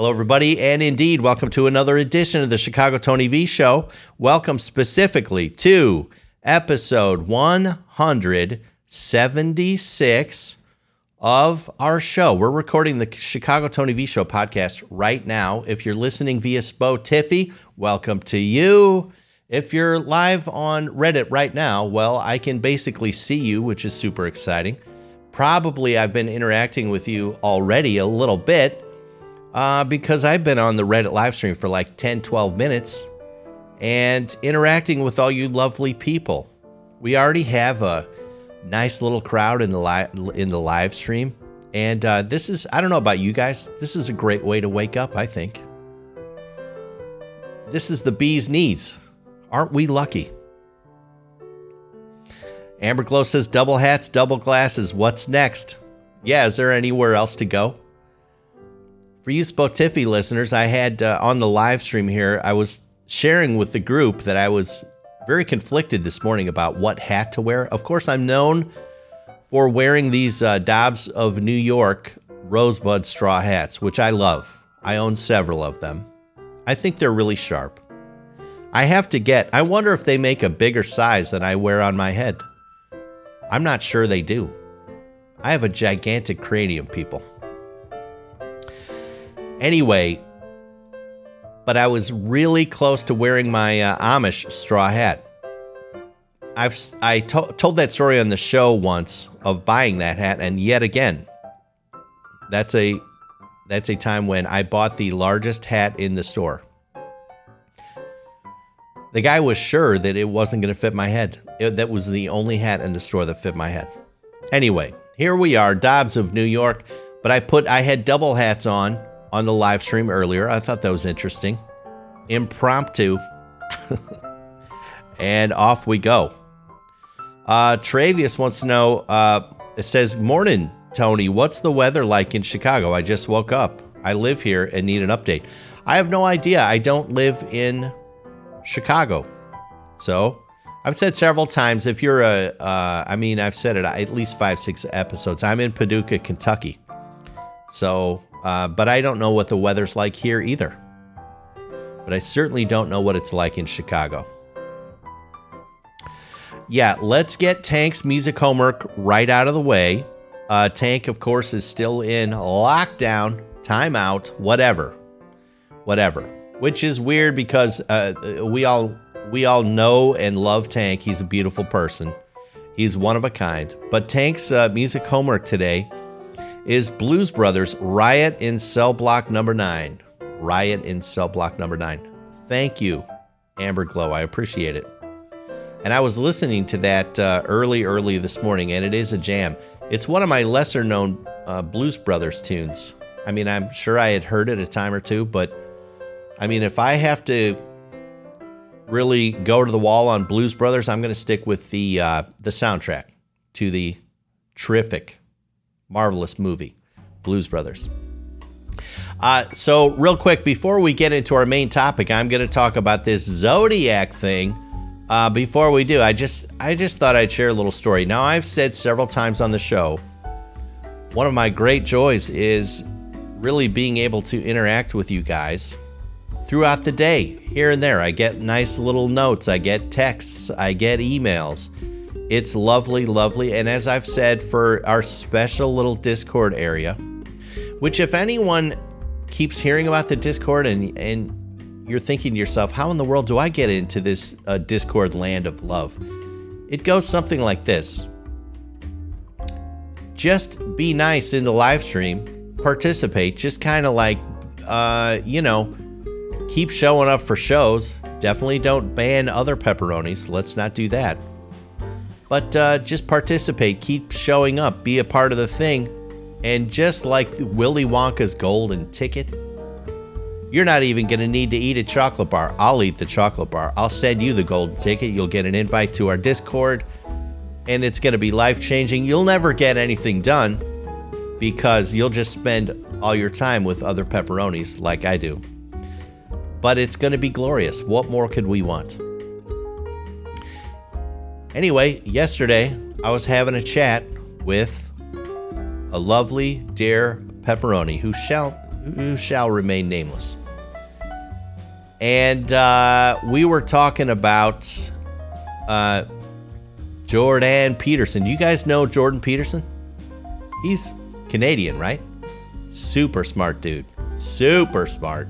Hello, everybody, and indeed, welcome to another edition of the Chicago Tony V Show. Welcome specifically to episode 176 of our show. We're recording the Chicago Tony V Show podcast right now. If you're listening via Spotify, welcome to you. If you're live on Reddit right now, well, I can basically see you, which is super exciting. Probably I've been interacting with you already a little bit uh, because I've been on the Reddit live stream for like 10, 12 minutes and interacting with all you lovely people. We already have a nice little crowd in the live in the live stream, and uh, this is I don't know about you guys. This is a great way to wake up. I think this is the bee's knees. Aren't we lucky? Amber Glow says double hats, double glasses. What's next? Yeah, is there anywhere else to go? For you Spotify listeners, I had uh, on the live stream here, I was sharing with the group that I was very conflicted this morning about what hat to wear. Of course, I'm known for wearing these uh, Dobbs of New York rosebud straw hats, which I love. I own several of them. I think they're really sharp. I have to get, I wonder if they make a bigger size than I wear on my head. I'm not sure they do. I have a gigantic cranium, people. Anyway, but I was really close to wearing my uh, Amish straw hat. I've I to- told that story on the show once of buying that hat, and yet again, that's a that's a time when I bought the largest hat in the store. The guy was sure that it wasn't going to fit my head. It, that was the only hat in the store that fit my head. Anyway, here we are, Dobbs of New York. But I put I had double hats on on the live stream earlier. I thought that was interesting. Impromptu. and off we go. Uh, Travius wants to know uh, it says, Morning, Tony. What's the weather like in Chicago? I just woke up. I live here and need an update. I have no idea. I don't live in Chicago. So I've said several times if you're a, uh, I mean, I've said it at least five, six episodes. I'm in Paducah, Kentucky. So uh, but I don't know what the weather's like here either. But I certainly don't know what it's like in Chicago. Yeah, let's get Tank's music homework right out of the way. Uh, Tank, of course, is still in lockdown, timeout, whatever, whatever. Which is weird because uh, we all we all know and love Tank. He's a beautiful person. He's one of a kind. But Tank's uh, music homework today is Blues Brothers Riot in Cell Block Number 9. Riot in Cell Block Number 9. Thank you, Amber Glow. I appreciate it. And I was listening to that uh, early, early this morning, and it is a jam. It's one of my lesser known uh, Blues Brothers tunes. I mean, I'm sure I had heard it a time or two, but I mean, if I have to really go to the wall on Blues Brothers, I'm going to stick with the uh, the soundtrack to the terrific marvelous movie, Blues Brothers. Uh, so, real quick, before we get into our main topic, I'm going to talk about this Zodiac thing. Uh, before we do, I just I just thought I'd share a little story. Now, I've said several times on the show, one of my great joys is really being able to interact with you guys throughout the day, here and there. I get nice little notes, I get texts, I get emails. It's lovely, lovely. And as I've said, for our special little Discord area, which if anyone keeps hearing about the Discord and and you're thinking to yourself, how in the world do I get into this uh, Discord land of love? It goes something like this. Just be nice in the live stream, participate, just kind of like, uh, you know, keep showing up for shows. Definitely don't ban other pepperonis. Let's not do that. But uh, just participate, keep showing up, be a part of the thing. And just like Willy Wonka's golden ticket, you're not even going to need to eat a chocolate bar. I'll eat the chocolate bar. I'll send you the golden ticket. You'll get an invite to our Discord, and it's going to be life changing. You'll never get anything done because you'll just spend all your time with other pepperonis like I do. But it's going to be glorious. What more could we want? Anyway, yesterday I was having a chat with a lovely dear pepperoni who shall who shall remain nameless. And uh, we were talking about uh, Jordan Peterson. You guys know Jordan Peterson? He's Canadian, right? Super smart dude. Super smart.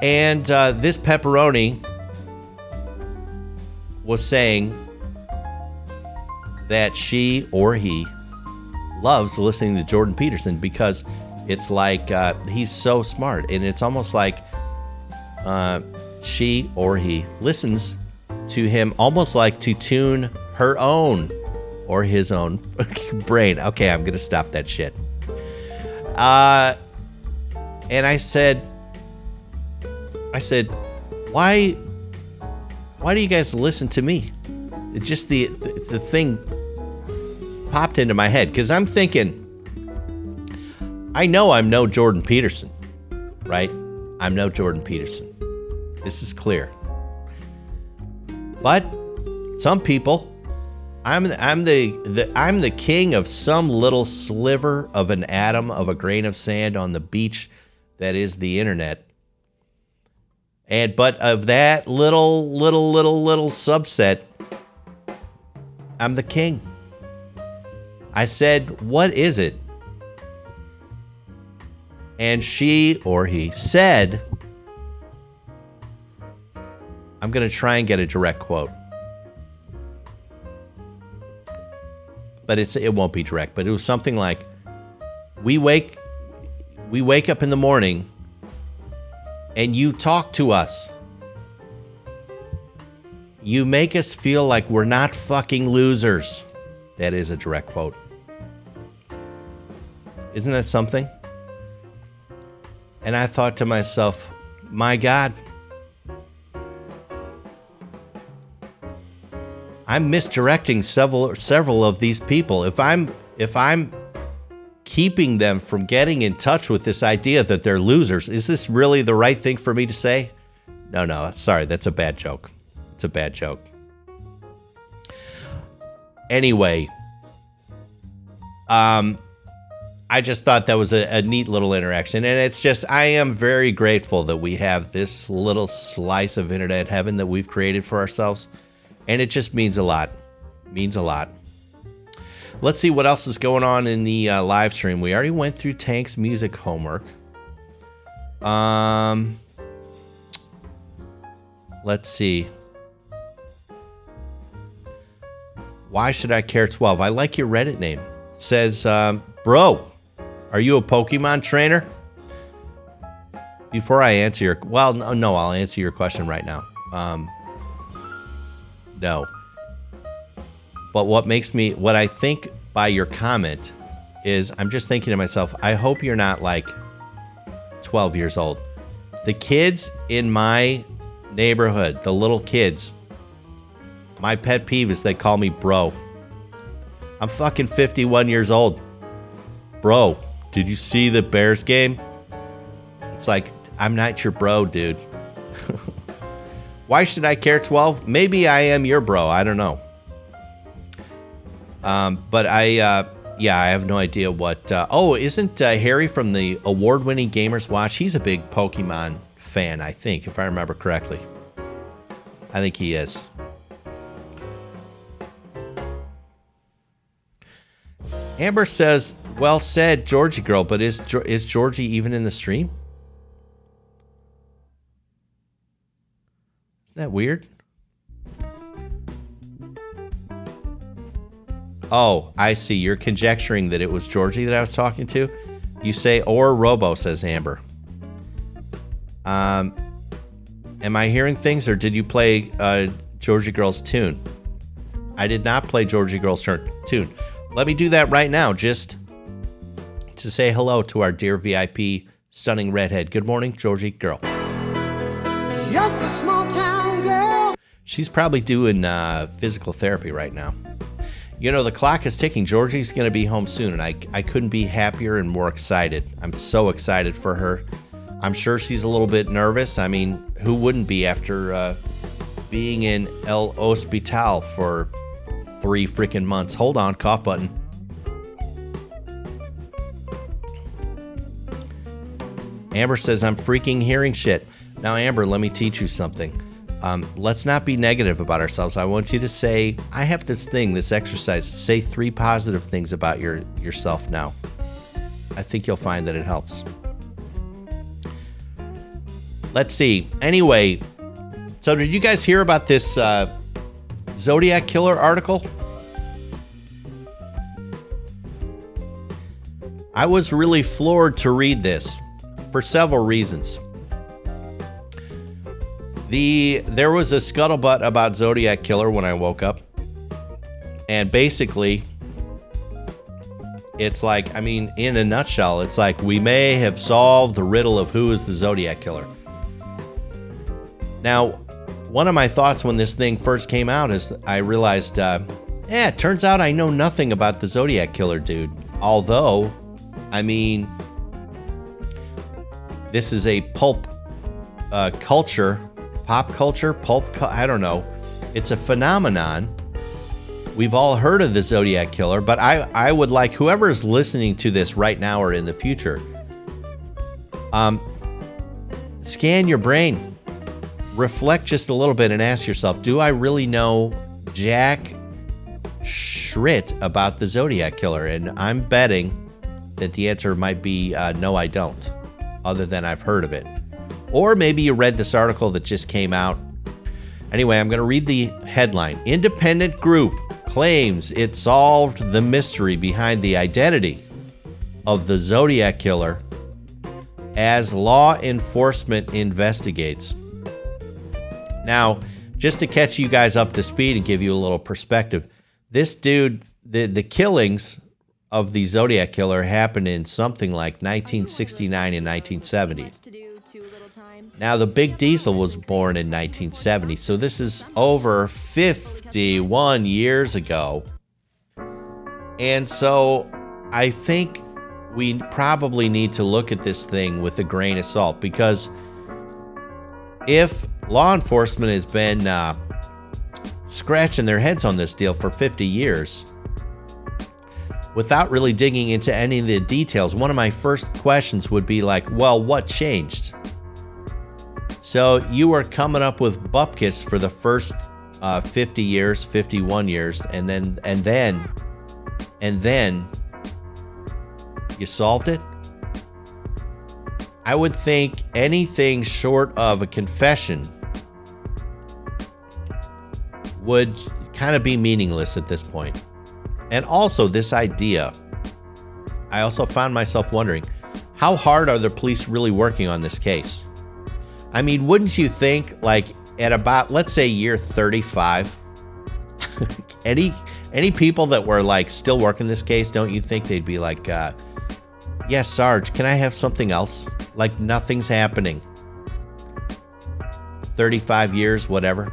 And uh, this pepperoni was saying that she or he loves listening to Jordan Peterson because it's like uh, he's so smart, and it's almost like uh, she or he listens to him almost like to tune her own or his own brain. Okay, I'm gonna stop that shit. Uh, and I said, I said, why, why do you guys listen to me? It just the the, the thing popped into my head because I'm thinking, I know I'm no Jordan Peterson, right? I'm no Jordan Peterson. This is clear. But some people, I'm I'm the, the I'm the king of some little sliver of an atom of a grain of sand on the beach that is the internet. And but of that little little little little subset, I'm the king. I said, What is it? And she or he said, I'm going to try and get a direct quote. But it's it won't be direct, but it was something like we wake we wake up in the morning and you talk to us. You make us feel like we're not fucking losers. That is a direct quote. Isn't that something? And I thought to myself, my God, I'm misdirecting several several of these people. If I'm if I'm keeping them from getting in touch with this idea that they're losers, is this really the right thing for me to say? No, no, sorry, that's a bad joke. It's a bad joke. Anyway, um I just thought that was a, a, neat little interaction. And it's just, I am very grateful that we have this little slice of internet heaven that we've created for ourselves. And it just means a lot. Means a lot. Let's see what else is going on in the uh, live stream. We already went through Tank's music homework. Um, let's see. Why should I care 12? I like your Reddit name. It says, um, bro, are you a Pokemon trainer? Before I answer your well, no, no I'll answer your question right now. Um, no. But what makes me what I think by your comment is I'm just thinking to myself, I hope you're not like 12 years old. The kids in my neighborhood, the little kids, my pet peeve is they call me bro. I'm fucking 51 years old. Bro, did you see the Bears game? It's like, I'm not your bro, dude. Why should I care 12? Maybe I am your bro. I don't know. Um, but I, uh, yeah, I have no idea what. Uh, oh, isn't uh, Harry from the award winning Gamers Watch? He's a big Pokemon fan, I think, if I remember correctly. I think he is. Amber says, well said, Georgie girl. But is is Georgie even in the stream? Isn't that weird? Oh, I see. You're conjecturing that it was Georgie that I was talking to. You say or Robo, says Amber. Um, am I hearing things, or did you play uh, Georgie Girl's tune? I did not play Georgie Girl's tune. Let me do that right now. Just to say hello to our dear VIP stunning redhead. Good morning, Georgie girl. Just a small town girl. She's probably doing uh, physical therapy right now. You know, the clock is ticking. Georgie's going to be home soon, and I, I couldn't be happier and more excited. I'm so excited for her. I'm sure she's a little bit nervous. I mean, who wouldn't be after uh, being in El Hospital for three freaking months? Hold on, cough button. Amber says, I'm freaking hearing shit. Now, Amber, let me teach you something. Um, let's not be negative about ourselves. I want you to say, I have this thing, this exercise. Say three positive things about your yourself now. I think you'll find that it helps. Let's see. Anyway, so did you guys hear about this uh, Zodiac Killer article? I was really floored to read this for several reasons. The there was a scuttlebutt about Zodiac Killer when I woke up. And basically it's like I mean in a nutshell it's like we may have solved the riddle of who is the Zodiac Killer. Now, one of my thoughts when this thing first came out is I realized uh yeah, it turns out I know nothing about the Zodiac Killer dude. Although I mean, this is a pulp uh, culture, pop culture, pulp, I don't know. It's a phenomenon. We've all heard of the Zodiac Killer, but I, I would like whoever is listening to this right now or in the future, um, scan your brain, reflect just a little bit, and ask yourself: Do I really know Jack Schritt about the Zodiac Killer? And I'm betting that the answer might be uh, no, I don't, other than I've heard of it. Or maybe you read this article that just came out. Anyway, I'm going to read the headline Independent group claims it solved the mystery behind the identity of the Zodiac Killer as law enforcement investigates. Now, just to catch you guys up to speed and give you a little perspective, this dude, the, the killings of the Zodiac Killer happened in something like 1969 and 1970. Now, the Big Diesel was born in 1970, so this is over 51 years ago. And so I think we probably need to look at this thing with a grain of salt because if law enforcement has been uh, scratching their heads on this deal for 50 years, without really digging into any of the details, one of my first questions would be like, well, what changed? So you were coming up with bupkis for the first uh, 50 years, 51 years, and then and then and then you solved it. I would think anything short of a confession would kind of be meaningless at this point. And also, this idea, I also found myself wondering how hard are the police really working on this case? I mean, wouldn't you think, like, at about, let's say, year 35, any any people that were like still working this case, don't you think they'd be like, uh, yes, yeah, Sarge, can I have something else? Like nothing's happening. 35 years, whatever.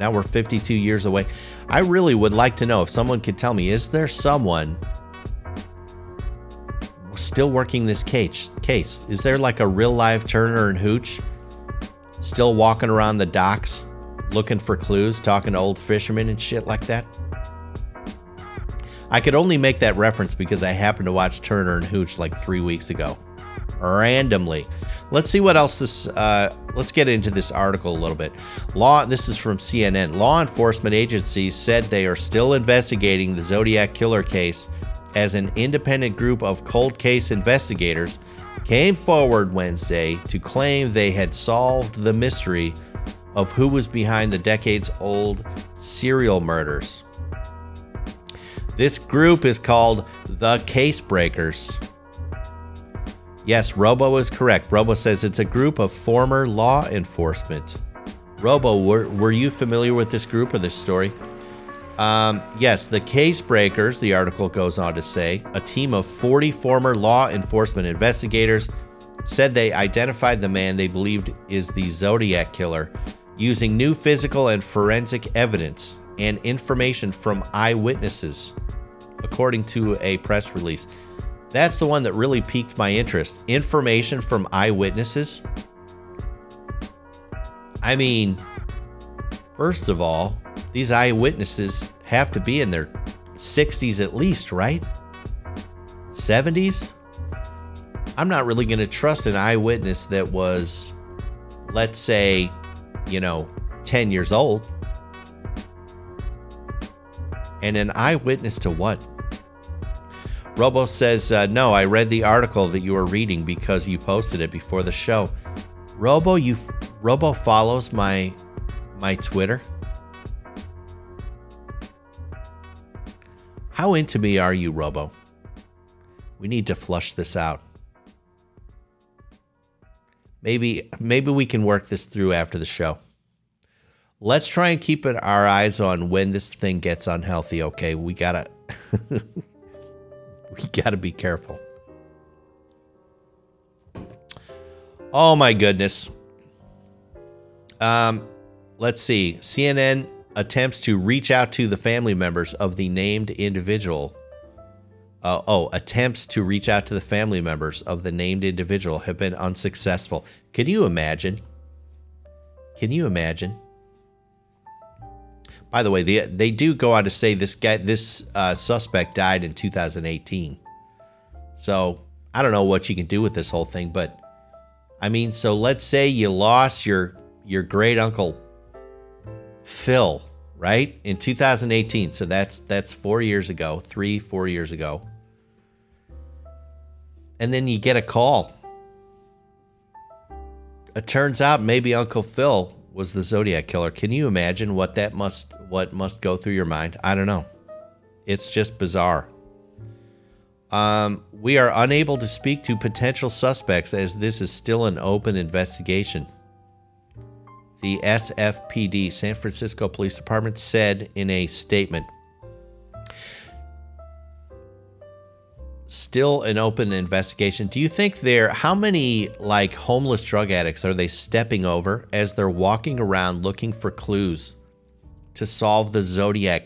Now we're 52 years away. I really would like to know if someone could tell me is there someone still working this case? Case is there like a real live Turner and Hooch still walking around the docks looking for clues, talking to old fishermen and shit like that? I could only make that reference because I happened to watch Turner and Hooch like three weeks ago, randomly. Let's see what else this. Uh, let's get into this article a little bit. Law. This is from CNN. Law enforcement agencies said they are still investigating the Zodiac killer case, as an independent group of cold case investigators came forward Wednesday to claim they had solved the mystery of who was behind the decades-old serial murders. This group is called the Case Breakers. Yes, Robo is correct. Robo says it's a group of former law enforcement. Robo, were, were you familiar with this group or this story? Um, yes, the Case Breakers, the article goes on to say, a team of 40 former law enforcement investigators said they identified the man they believed is the Zodiac killer using new physical and forensic evidence and information from eyewitnesses, according to a press release. That's the one that really piqued my interest. Information from eyewitnesses. I mean, first of all, these eyewitnesses have to be in their 60s at least, right? 70s? I'm not really going to trust an eyewitness that was, let's say, you know, 10 years old. And an eyewitness to what? Robo says, uh, No, I read the article that you were reading because you posted it before the show. Robo, you Robo follows my my Twitter. How into me are you, Robo? We need to flush this out. Maybe maybe we can work this through after the show. Let's try and keep it, our eyes on when this thing gets unhealthy, okay? We got to we got to be careful. Oh my goodness. Um let's see. CNN attempts to reach out to the family members of the named individual. Uh, oh, attempts to reach out to the family members of the named individual have been unsuccessful. Can you imagine? Can you imagine? By the way, they, they do go on to say this guy, this uh, suspect died in 2018. So I don't know what you can do with this whole thing, but I mean, so let's say you lost your your great uncle Phil, right? In 2018. So that's that's 4 years ago, 3 4 years ago. And then you get a call. It turns out maybe Uncle Phil was the Zodiac killer. Can you imagine what that must what must go through your mind? I don't know. It's just bizarre. Um, we are unable to speak to potential suspects as this is still an open investigation the SFPD, San Francisco Police Department, said in a statement. Still an open investigation. Do you think there, how many like homeless drug addicts are they stepping over as they're walking around looking for clues to solve the Zodiac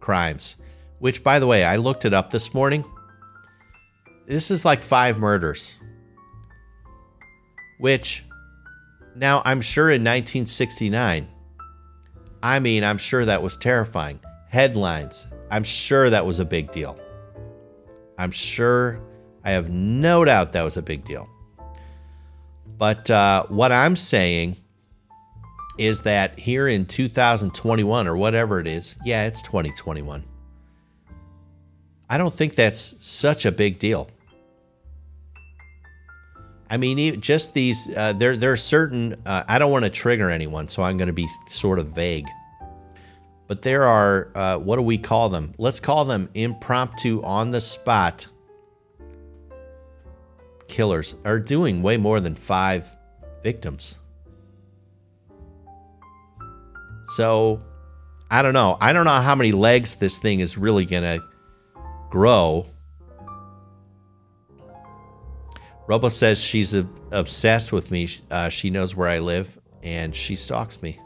crimes? Which, by the way, I looked it up this morning. This is like five murders. Which now, I'm sure in 1969, I mean, I'm sure that was terrifying. Headlines, I'm sure that was a big deal. I'm sure, I have no doubt that was a big deal. But uh, what I'm saying is that here in 2021 or whatever it is, yeah, it's 2021. I don't think that's such a big deal. I mean, just these. Uh, there, there are certain. Uh, I don't want to trigger anyone, so I'm going to be sort of vague. But there are. Uh, what do we call them? Let's call them impromptu, on the spot killers. Are doing way more than five victims. So, I don't know. I don't know how many legs this thing is really going to grow Robo says she's a, obsessed with me. Uh, she knows where I live and she stalks me.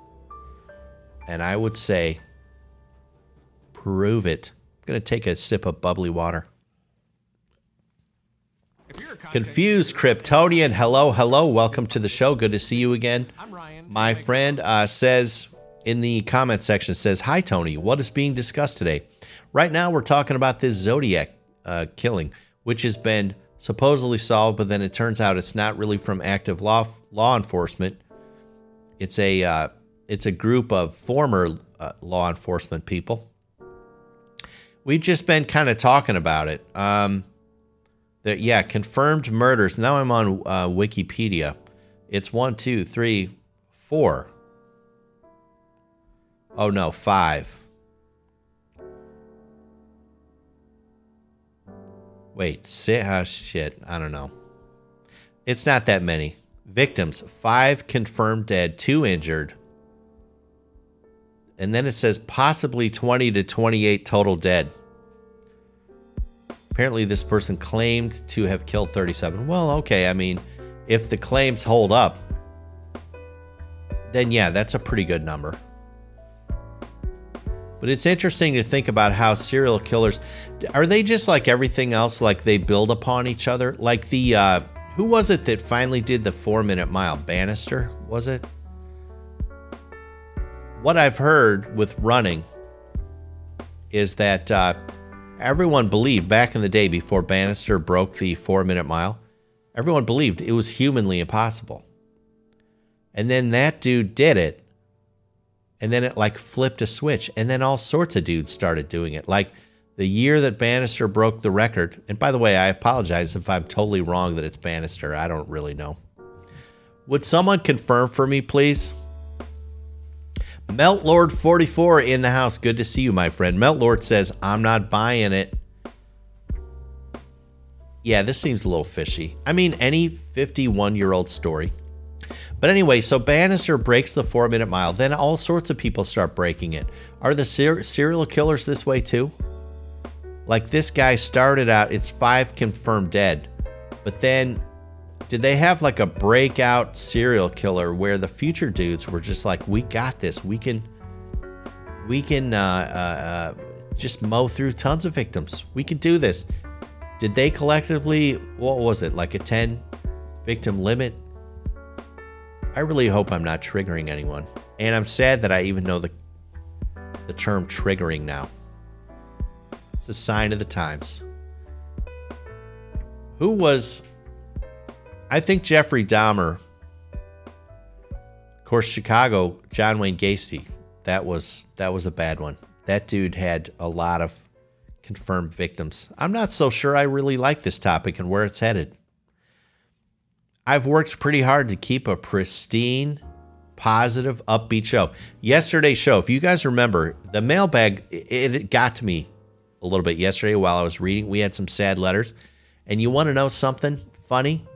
And I would say, prove it. I'm going to take a sip of bubbly water. Confused Kryptonian, hello, hello, welcome to the show. Good to see you again. I'm Ryan. My friend uh, says in the comment section says, "Hi Tony, what is being discussed today?" Right now, we're talking about this Zodiac uh, killing, which has been supposedly solved, but then it turns out it's not really from active law law enforcement. It's a uh, it's a group of former uh, law enforcement people. We've just been kind of talking about it. Um, that yeah, confirmed murders. Now I'm on uh, Wikipedia. It's one, two, three, four. Oh no, five. Wait, how oh, shit. I don't know. It's not that many. Victims, five confirmed dead, two injured. And then it says possibly 20 to 28 total dead. Apparently, this person claimed to have killed 37. Well, okay. I mean, if the claims hold up, then yeah, that's a pretty good number. But it's interesting to think about how serial killers are they just like everything else, like they build upon each other? Like the uh, who was it that finally did the four minute mile? Bannister, was it? What I've heard with running is that uh, everyone believed back in the day before Bannister broke the four minute mile Everyone believed it was humanly impossible. And then that dude did it. And then it like flipped a switch. And then all sorts of dudes started doing it. Like the year that Bannister broke the record. And by the way, I apologize if I'm totally wrong that it's Bannister. I don't really know. Would someone confirm for me, please? Melt Lord 44 in the house. Good to see you, my friend. Melt Lord says, I'm not buying it. Yeah, this seems a little fishy. I mean, any 51 year old story. But anyway, so Bannister breaks the four minute mile. Then all sorts of people start breaking it. Are the ser- serial killers this way too? Like this guy started out, it's five confirmed dead. But then did they have like a breakout serial killer where the future dudes were just like, we got this. We can, we can uh, uh, uh, just mow through tons of victims. We can do this. Did they collectively, what was it, like a 10 victim limit? I really hope I'm not triggering anyone. And I'm sad that I even know the, the term triggering now. It's a sign of the times. Who was I think Jeffrey Dahmer, of course, Chicago, John Wayne Gacy. That was that was a bad one. That dude had a lot of confirmed victims. I'm not so sure I really like this topic and where it's headed. I've worked pretty hard to keep a pristine, positive, upbeat show. Yesterday's show, if you guys remember, the mailbag, it got to me a little bit yesterday while I was reading. We had some sad letters. And you want to know something funny?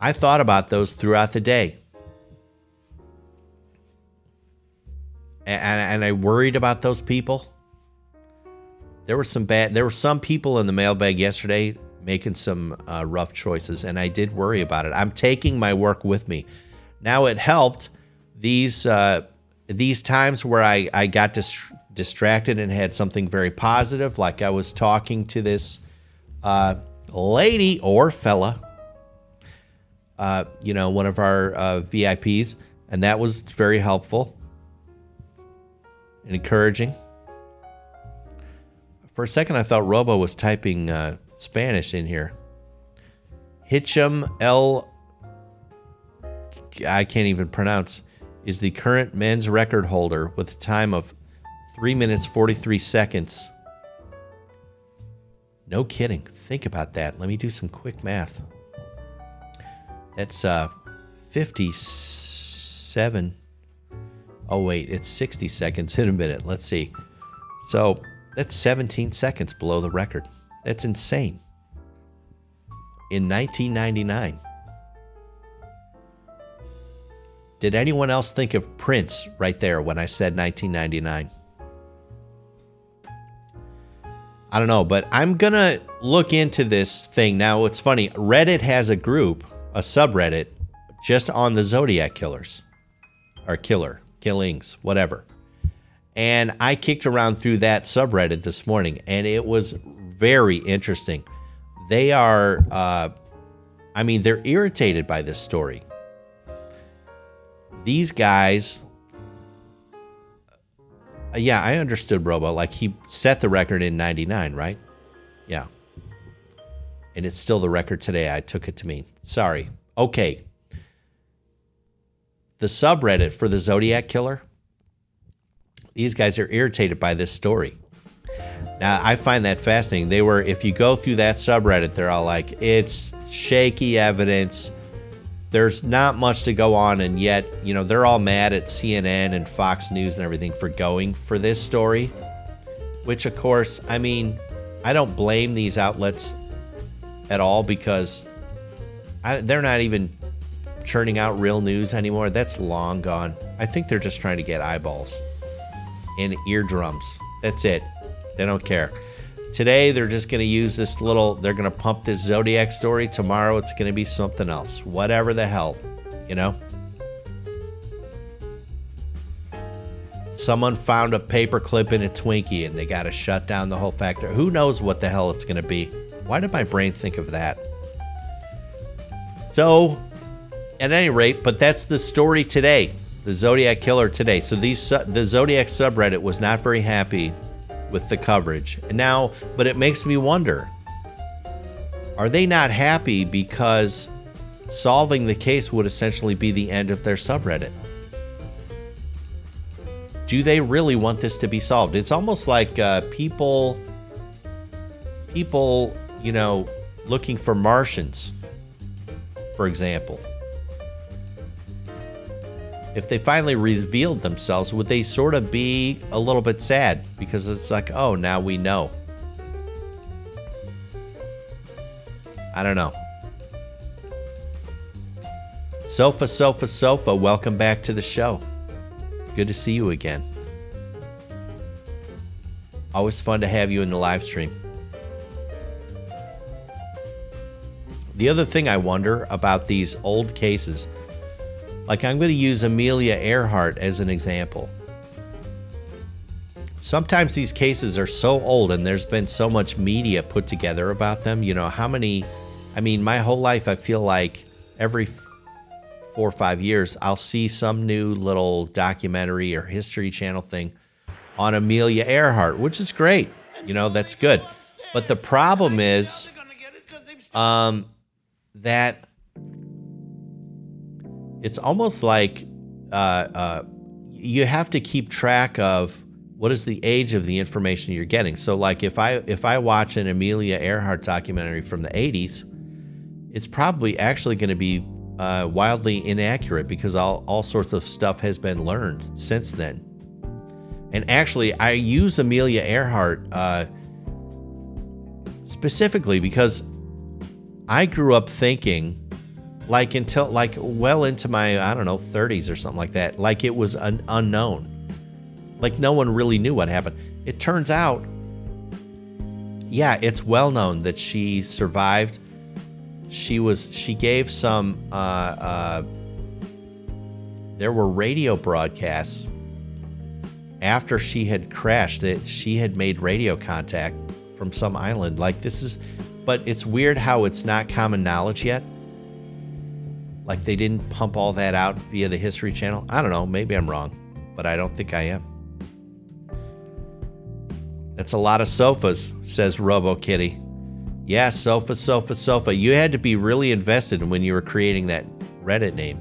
I thought about those throughout the day. And, and I worried about those people. There were some bad, there were some people in the mailbag yesterday making some uh, rough choices, and I did worry about it. I'm taking my work with me. Now it helped these uh, these times where I I got dis- distracted and had something very positive, like I was talking to this uh, lady or fella uh, you know, one of our uh, VIPs, and that was very helpful and encouraging. For a second, I thought Robo was typing uh, Spanish in here. Hicham El I can't even pronounce. Is the current men's record holder with a time of three minutes forty three seconds. No kidding. Think about that. Let me do some quick math. That's uh 57. Oh wait, it's 60 seconds in a minute. Let's see. So that's 17 seconds below the record. That's insane. In 1999. Did anyone else think of Prince right there when I said 1999? I don't know, but I'm going to look into this thing. Now, it's funny. Reddit has a group a subreddit just on the Zodiac killers or killer, killings, whatever. And I kicked around through that subreddit this morning and it was very interesting. They are, uh, I mean, they're irritated by this story. These guys, uh, yeah, I understood Robo. Like he set the record in 99, right? Yeah and it's still the record today. I took it to mean. Sorry. Okay. The subreddit for the Zodiac Killer, these guys are irritated by this story. Now, I find that fascinating. They were, if you go through that subreddit, they're all like, it's shaky evidence. There's not much to go on, and yet, you know, they're all mad at CNN and Fox News and everything for going for this story. Which, of course, I mean, I don't blame these outlets at all because I, they're not even churning out real news anymore. That's long gone. I think they're just trying to get eyeballs and eardrums. That's it. They don't care. Today, they're just going to use this little, they're going to pump this Zodiac story. Tomorrow, it's going to be something else. Whatever the hell, you know? Someone found a paperclip in a Twinkie and they got to shut down the whole factory. Who knows what the hell it's going to be? Why did my brain think of that? So, at any rate, but that's the story today. The Zodiac Killer today. So these the Zodiac subreddit was not very happy with the coverage. And now, but it makes me wonder. Are they not happy because solving the case would essentially be the end of their subreddit? Do they really want this to be solved? It's almost like uh, people, people, you know, looking for Martians, for example. If they finally revealed themselves, would they sort of be a little bit sad because it's like, oh, now we know? I don't know. Sofa, sofa, sofa, welcome back to the show. Good to see you again. Always fun to have you in the live stream. The other thing I wonder about these old cases, like I'm going to use Amelia Earhart as an example. Sometimes these cases are so old and there's been so much media put together about them. You know, how many, I mean, my whole life, I feel like every four or five years, I'll see some new little documentary or history channel thing on Amelia Earhart, which is great. You know, that's good. But the problem is um, that it's almost like uh, uh, you have to keep track of what is the age of the information you're getting. So, like if I if I watch an Amelia Earhart documentary from the 80s, it's probably actually going to be uh, wildly inaccurate because all, all sorts of stuff has been learned since then. And actually, I use Amelia Earhart uh, specifically because I grew up thinking, like until like well into my I don't know 30s or something like that, like it was an unknown, like no one really knew what happened. It turns out, yeah, it's well known that she survived. She was she gave some uh, uh, there were radio broadcasts after she had crashed that she had made radio contact from some island. Like this is but it's weird how it's not common knowledge yet like they didn't pump all that out via the history channel i don't know maybe i'm wrong but i don't think i am that's a lot of sofas says robo kitty yeah, sofa, sofa, sofa. You had to be really invested when you were creating that Reddit name.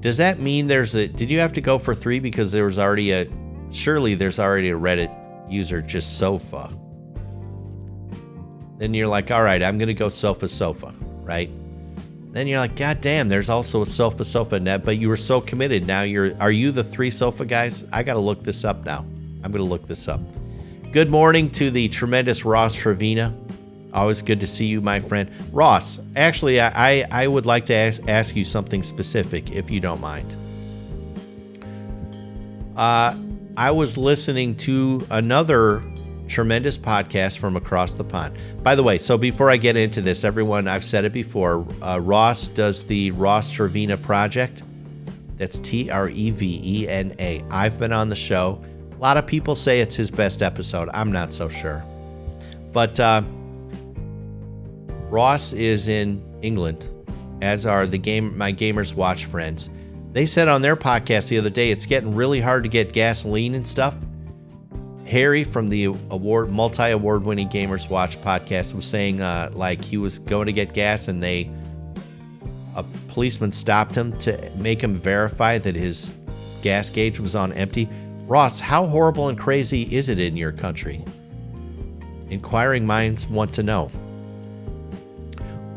Does that mean there's a? Did you have to go for three because there was already a? Surely there's already a Reddit user just sofa. Then you're like, all right, I'm gonna go sofa, sofa, right? Then you're like, God damn, there's also a sofa, sofa net. But you were so committed. Now you're. Are you the three sofa guys? I gotta look this up now. I'm gonna look this up. Good morning to the tremendous Ross Trevena. Always good to see you, my friend. Ross, actually, I, I would like to ask, ask you something specific, if you don't mind. Uh, I was listening to another tremendous podcast from across the pond. By the way, so before I get into this, everyone, I've said it before. Uh, Ross does the Ross Trevena Project. That's T R E V E N A. I've been on the show. A lot of people say it's his best episode. I'm not so sure. But uh, Ross is in England, as are the game my gamers watch friends. They said on their podcast the other day it's getting really hard to get gasoline and stuff. Harry from the award multi award winning Gamers Watch podcast was saying uh, like he was going to get gas and they a policeman stopped him to make him verify that his gas gauge was on empty. Ross, how horrible and crazy is it in your country? Inquiring minds want to know.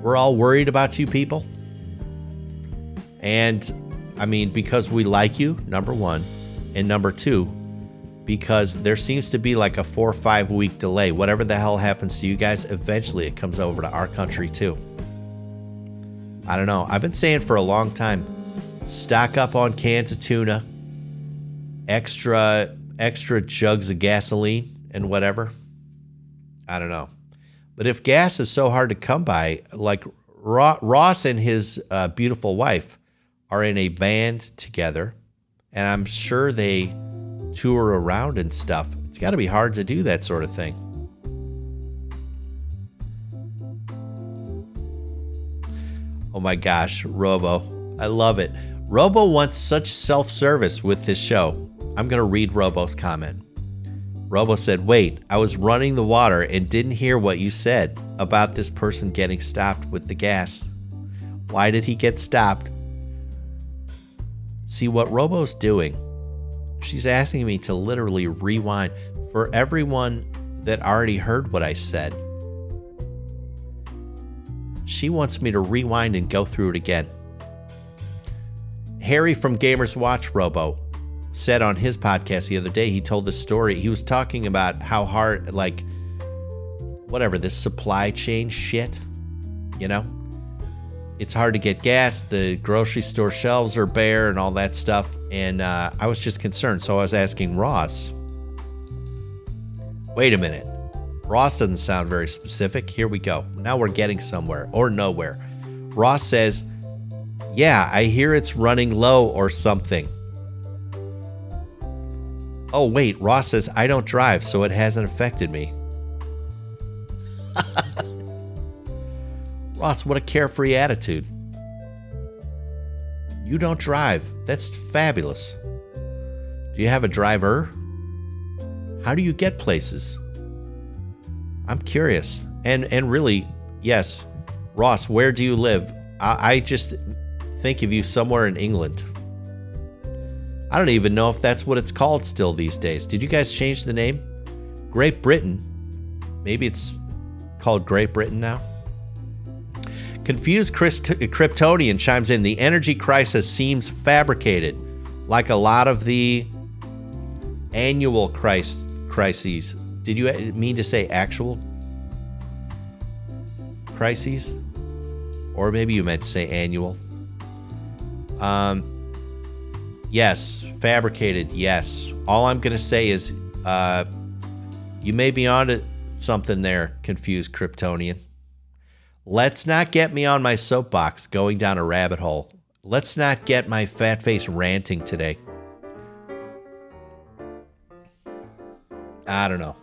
We're all worried about you people. And I mean, because we like you, number one. And number two, because there seems to be like a four or five week delay. Whatever the hell happens to you guys, eventually it comes over to our country too. I don't know. I've been saying for a long time stock up on cans of tuna, extra extra jugs of gasoline and whatever. I don't know. But if gas is so hard to come by, like Ross and his uh, beautiful wife are in a band together, and I'm sure they tour around and stuff. It's got to be hard to do that sort of thing. Oh my gosh, Robo. I love it. Robo wants such self service with this show. I'm going to read Robo's comment. Robo said, Wait, I was running the water and didn't hear what you said about this person getting stopped with the gas. Why did he get stopped? See what Robo's doing. She's asking me to literally rewind for everyone that already heard what I said. She wants me to rewind and go through it again. Harry from Gamers Watch Robo said on his podcast the other day, he told the story. He was talking about how hard, like, whatever, this supply chain shit, you know? It's hard to get gas. The grocery store shelves are bare and all that stuff. And uh, I was just concerned. So I was asking Ross, wait a minute. Ross doesn't sound very specific. Here we go. Now we're getting somewhere or nowhere. Ross says, Yeah, I hear it's running low or something. Oh, wait, Ross says, I don't drive, so it hasn't affected me. Ross, what a carefree attitude. You don't drive. That's fabulous. Do you have a driver? How do you get places? I'm curious. And and really, yes, Ross, where do you live? I, I just think of you somewhere in England. I don't even know if that's what it's called still these days. Did you guys change the name? Great Britain. Maybe it's called Great Britain now. Confused Kryptonian chimes in the energy crisis seems fabricated, like a lot of the annual Christ crises. Did you mean to say actual crises? Or maybe you meant to say annual. Um, Yes, fabricated. Yes. All I'm going to say is uh, you may be onto something there, confused Kryptonian. Let's not get me on my soapbox going down a rabbit hole. Let's not get my fat face ranting today. I don't know.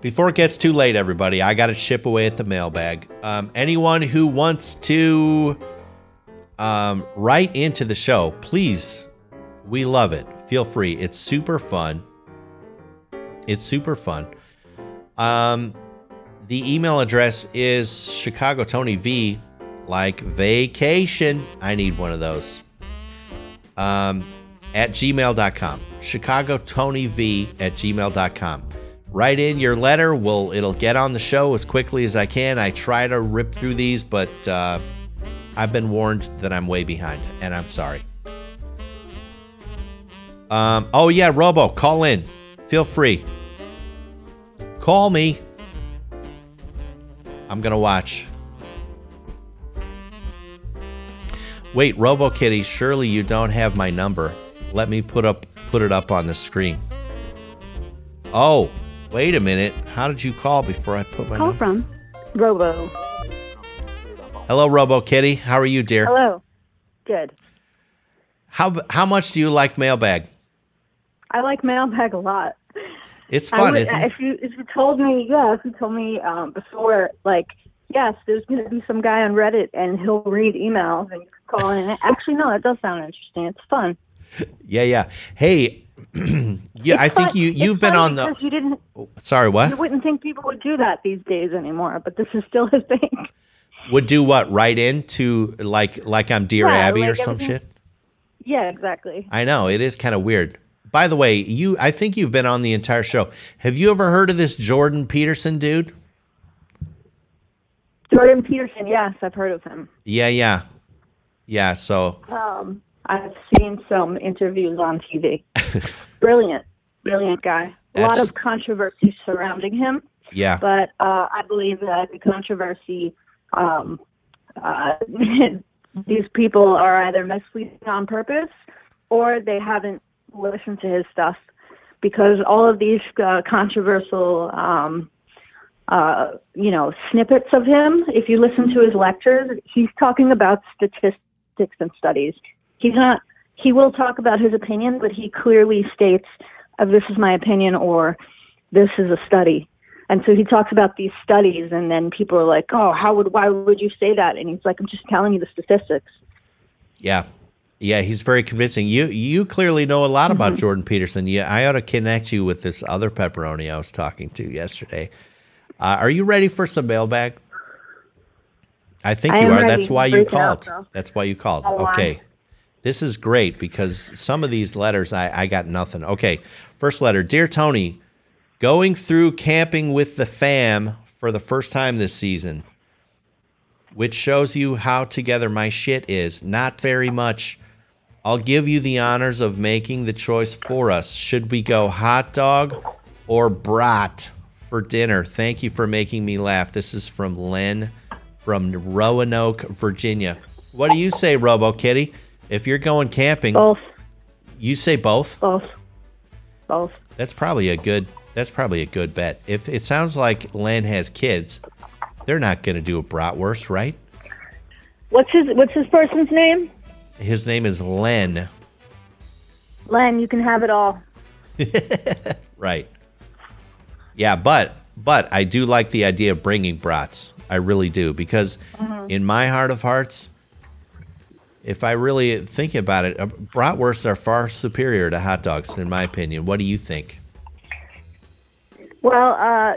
Before it gets too late, everybody, I got to chip away at the mailbag. Um, anyone who wants to um, write into the show, please. We love it. Feel free. It's super fun. It's super fun. Um, the email address is Chicago Tony V, like vacation. I need one of those. Um, at gmail.com. Chicago Tony V at gmail.com. Write in your letter. We'll, it'll get on the show as quickly as I can. I try to rip through these, but uh, I've been warned that I'm way behind, and I'm sorry. Um, oh yeah, Robo, call in. Feel free. Call me. I'm gonna watch. Wait, Robo Kitty, surely you don't have my number. Let me put up put it up on the screen. Oh, wait a minute. How did you call before I put my call number? from Robo. Hello, Robo Kitty. How are you, dear? Hello. Good. How how much do you like mailbag? I like mailbag a lot. It's fun, would- isn't it? if you if you told me, yeah, if you told me um, before, like, yes, there's going to be some guy on Reddit and he'll read emails and you call in. Actually, no, it does sound interesting. It's fun. Yeah, yeah. Hey, yeah, I It's think fun- you it's you've been on the. you didn't Sorry, what? you wouldn't think people would do that these days anymore, but this is still a thing. Would do what? Write into like like I'm Dear Yeah, Abby or some shit. Yeah, exactly. I know it is kind of weird. By the way, you I think you've been on the entire show. Have you ever heard of this Jordan Peterson dude? Jordan Peterson, yes, I've heard of him. Yeah, yeah, yeah. So Um, I've seen some interviews on TV. brilliant, brilliant guy. A lot of controversy surrounding him, yeah, but uh, I believe that the controversy, um, uh, these people are either misleading on purpose or they haven't listened to his stuff because all of these uh, controversial, um, uh, you know, snippets of him, if you listen to his lectures, he's talking about statistics and studies. He's not. He will talk about his opinion, but he clearly states, uh, "This is my opinion," or "This is a study." And so he talks about these studies, and then people are like, "Oh, how would? Why would you say that?" And he's like, "I'm just telling you the statistics." yeah, Yeah, he's very convincing. You you clearly know a lot about Jordan Peterson. Yeah, I ought to connect you with this other pepperoni I was talking to yesterday. Uh, are you ready for some mailbag? I think I you are. That's why you it out, called. That's why you called. Okay. This is great because some of these letters I, I got nothing. Okay. First letter. Dear Tony, going through camping with the fam for the first time this season, which shows you how together my shit is. Not very much. I'll give you the honors of making the choice for us. Should we go hot dog or brat for dinner? Thank you for making me laugh. This is from Len from Roanoke, Virginia. What do you say, Robo Kitty? If you're going camping, Both, you say both. both, both. That's probably a good. That's probably a good bet. If it sounds like Len has kids, they're not going to do a bratwurst, right? What's his What's his person's name? His name is Len. Len. You can have it all. Right. Yeah, but but I do like the idea of bringing brats. I really do because in my heart of hearts, if I really think about it, bratwursts are far superior to hot dogs, in my opinion. What do you think? Well, uh,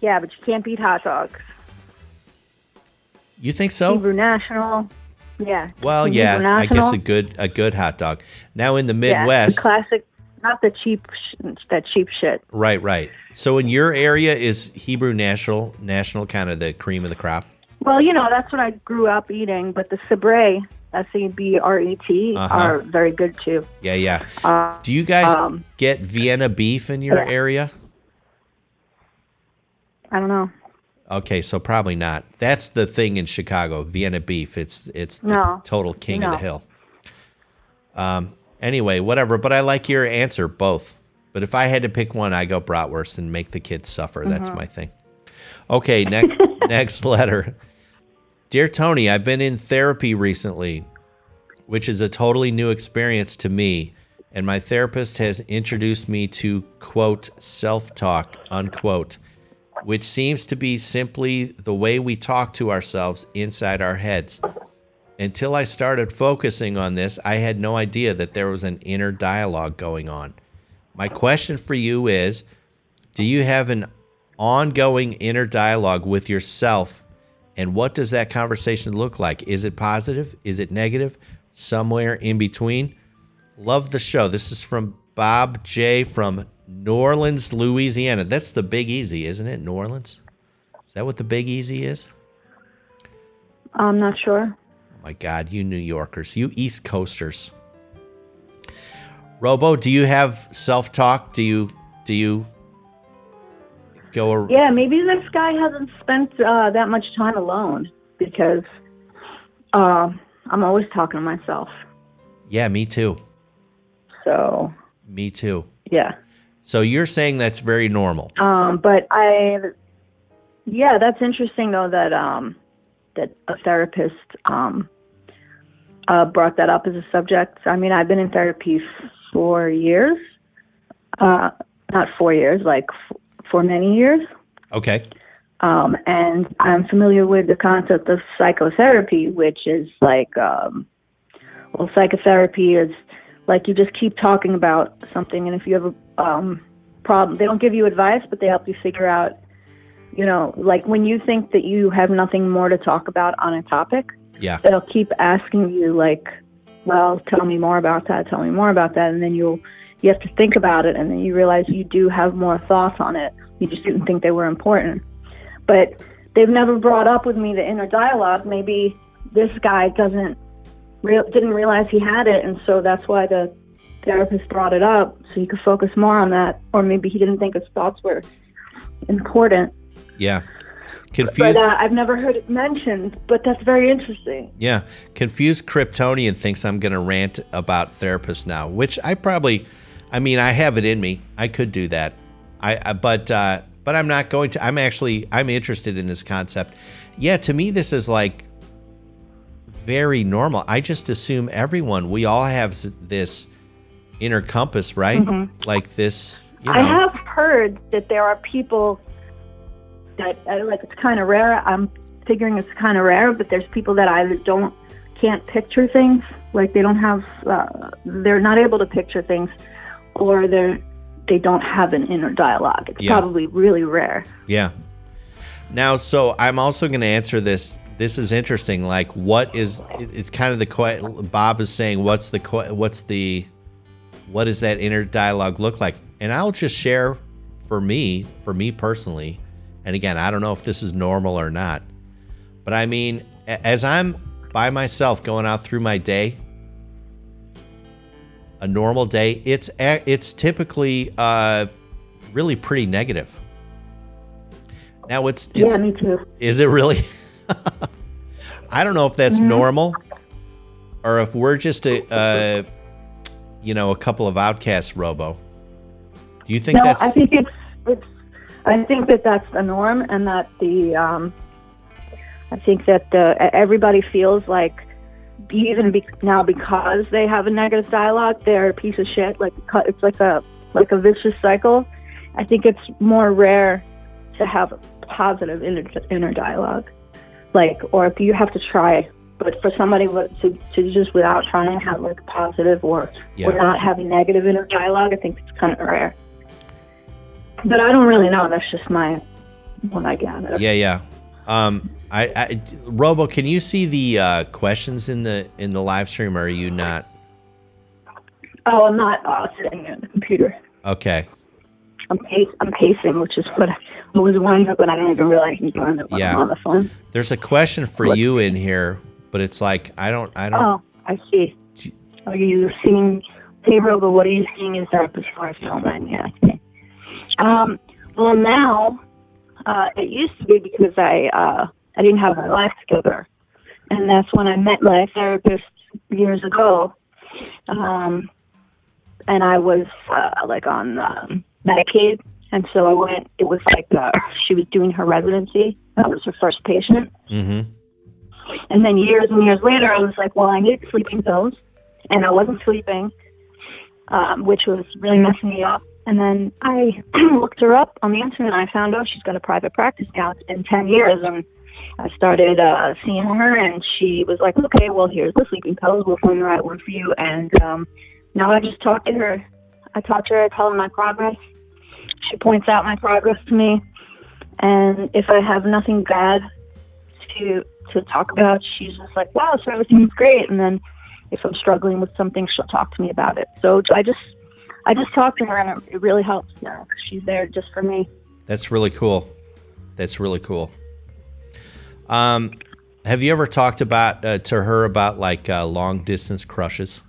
yeah, but you can't beat hot dogs. You think so? Hebrew National. Yeah. Well, Hebrew yeah, I guess a good a good hot dog. Now in the Yeah, Midwest, classic, not the cheap, sh- that cheap shit. right, right. So in your area is Hebrew National National kind of the cream of the crop. Well, you know, that's what I grew up eating, but the Sabrett, S A B R E T, Uh-huh. are very good too. Yeah, yeah. Uh, Do you guys um, get Vienna beef in your yeah. area? I don't know. Okay, so probably not. That's the thing in Chicago, Vienna beef. It's it's the No. total king of the hill. Um. Anyway, whatever. But I like your answer, both. But if I had to pick one, I go bratwurst and make the kids suffer. That's Mm-hmm. my thing. Okay, next next letter. Dear Tony, I've been in therapy recently, which is a totally new experience to me, and my therapist has introduced me to quote self-talk unquote which seems to be simply the way we talk to ourselves inside our heads. Until I started focusing on this, I had no idea that there was an inner dialogue going on. My question for you is Do you have an ongoing inner dialogue with yourself? And what does that conversation look like? Is it positive? Is it negative? Somewhere in between? Love the show. This is from Bob J. from New Orleans, Louisiana. That's the Big Easy, isn't it? New Orleans? Is that what the Big Easy is? I'm not sure. Oh my God, you New Yorkers, you East Coasters. Robo, do you have self talk? Do you do you go? ar- Yeah, maybe this guy hasn't spent uh, that much time alone because uh, I'm always talking to myself. Yeah, me too. So Me too. yeah, So you're saying that's very normal. um, but I, yeah, that's interesting though that um, that a therapist um, uh, brought that up as a subject. I mean, I've been in therapy for years, uh, not four years, like f- for many years. Okay. Um, and I'm familiar with the concept of psychotherapy, which is like, um, well, psychotherapy is like you just keep talking about something, and if you have a um, problem, they don't give you advice, but they help you figure out, you know, like when you think that you have nothing more to talk about on a topic, Yeah. they'll keep asking you, like, well, tell me more about that, tell me more about that, and then you'll you have to think about it, and then you realize you do have more thoughts on it. You just didn't think they were important but they've never brought up with me the inner dialogue. Maybe this guy doesn't real didn't realize he had it, and so that's why the therapist brought it up so he could focus more on that. Or maybe he didn't think his thoughts were important. Yeah. But Confused. uh, I've never heard it mentioned. But that's very interesting. Yeah, confused Kryptonian thinks I'm going to rant about therapists now, which I probably, I mean, I have it in me. I could do that. I, I but uh, but I'm not going to. I'm actually I'm interested in this concept. Yeah, to me this is like very normal. I just assume everyone we all have this inner compass, right? Like this, you know. I have heard that there are people that uh, like it's kind of rare. I'm figuring it's kind of rare, but there's people that either don't can't picture things, like they don't have, uh, they're not able to picture things, or they're they don't have an inner dialogue. It's Yeah. probably really rare. Yeah. Now, so I'm also going to answer this. This is interesting. Like, what is? It's kind of the Bob is saying. What's the what's the what does that inner dialogue look like? And I'll just share for me, for me personally. And again, I don't know if this is normal or not, but I mean, as I'm by myself going out through my day, a normal day, it's it's typically uh, really pretty negative. Now it's, it's yeah, me too. is it really? I don't know if that's Mm-hmm. normal or if we're just a, uh, you know, a couple of outcasts, Robo. Do you think no, that's I think it's it's. I think that that's the norm, and that the um, I think that the everybody feels like even be, now because they have a negative dialogue, they're a piece of shit. Like it's like a like a vicious cycle. I think it's more rare to have a positive inner, inner dialogue, like or if you have to try. But for somebody to, to just without trying have like positive or Yeah. or not having negative inner dialogue, I think it's kind of rare. But I don't really know. That's just my what I gather. yeah, yeah. Um, I, I, Robo, can you see the uh, questions in the in the live stream, or are you not? Oh, I'm not uh, sitting at the computer. Okay, I'm pace, I'm pacing, which is what I was winding up, and I didn't even realize I'm doing it Yeah. On the phone. there's a question for What? you in here, but it's like I don't, I don't. Oh, I see. Are you seeing? Hey, Robo, what are you seeing in therapist for film? And yeah, see. Um, well, now uh, it used to be because I uh, I didn't have my life together, and that's when I met my therapist years ago. Um, and I was uh, like on um, Medicaid, and so I went. It was like uh, she was doing her residency. That was her first patient. Mm-hmm. And then years and years later, I was like, well, I need sleeping pills. And I wasn't sleeping, um, which was really messing me up. And then I looked her up on the internet and I found out she's got a private practice now. It's been 10 years. And I started uh, seeing her and she was like, okay, well, here's the sleeping pills. We'll find the right one for you. And um, now I just talk to her. I talk to her, I tell her my progress. She points out my progress to me. And if I have nothing bad to to talk about. She's just like, wow, so everything's great. And then if I'm struggling with something, she'll talk to me about it. So I just, I just talk to her, and it, really helps now. She's there just for me. That's really cool. That's really cool. Um, have you ever talked about uh, to her about like uh, long distance crushes?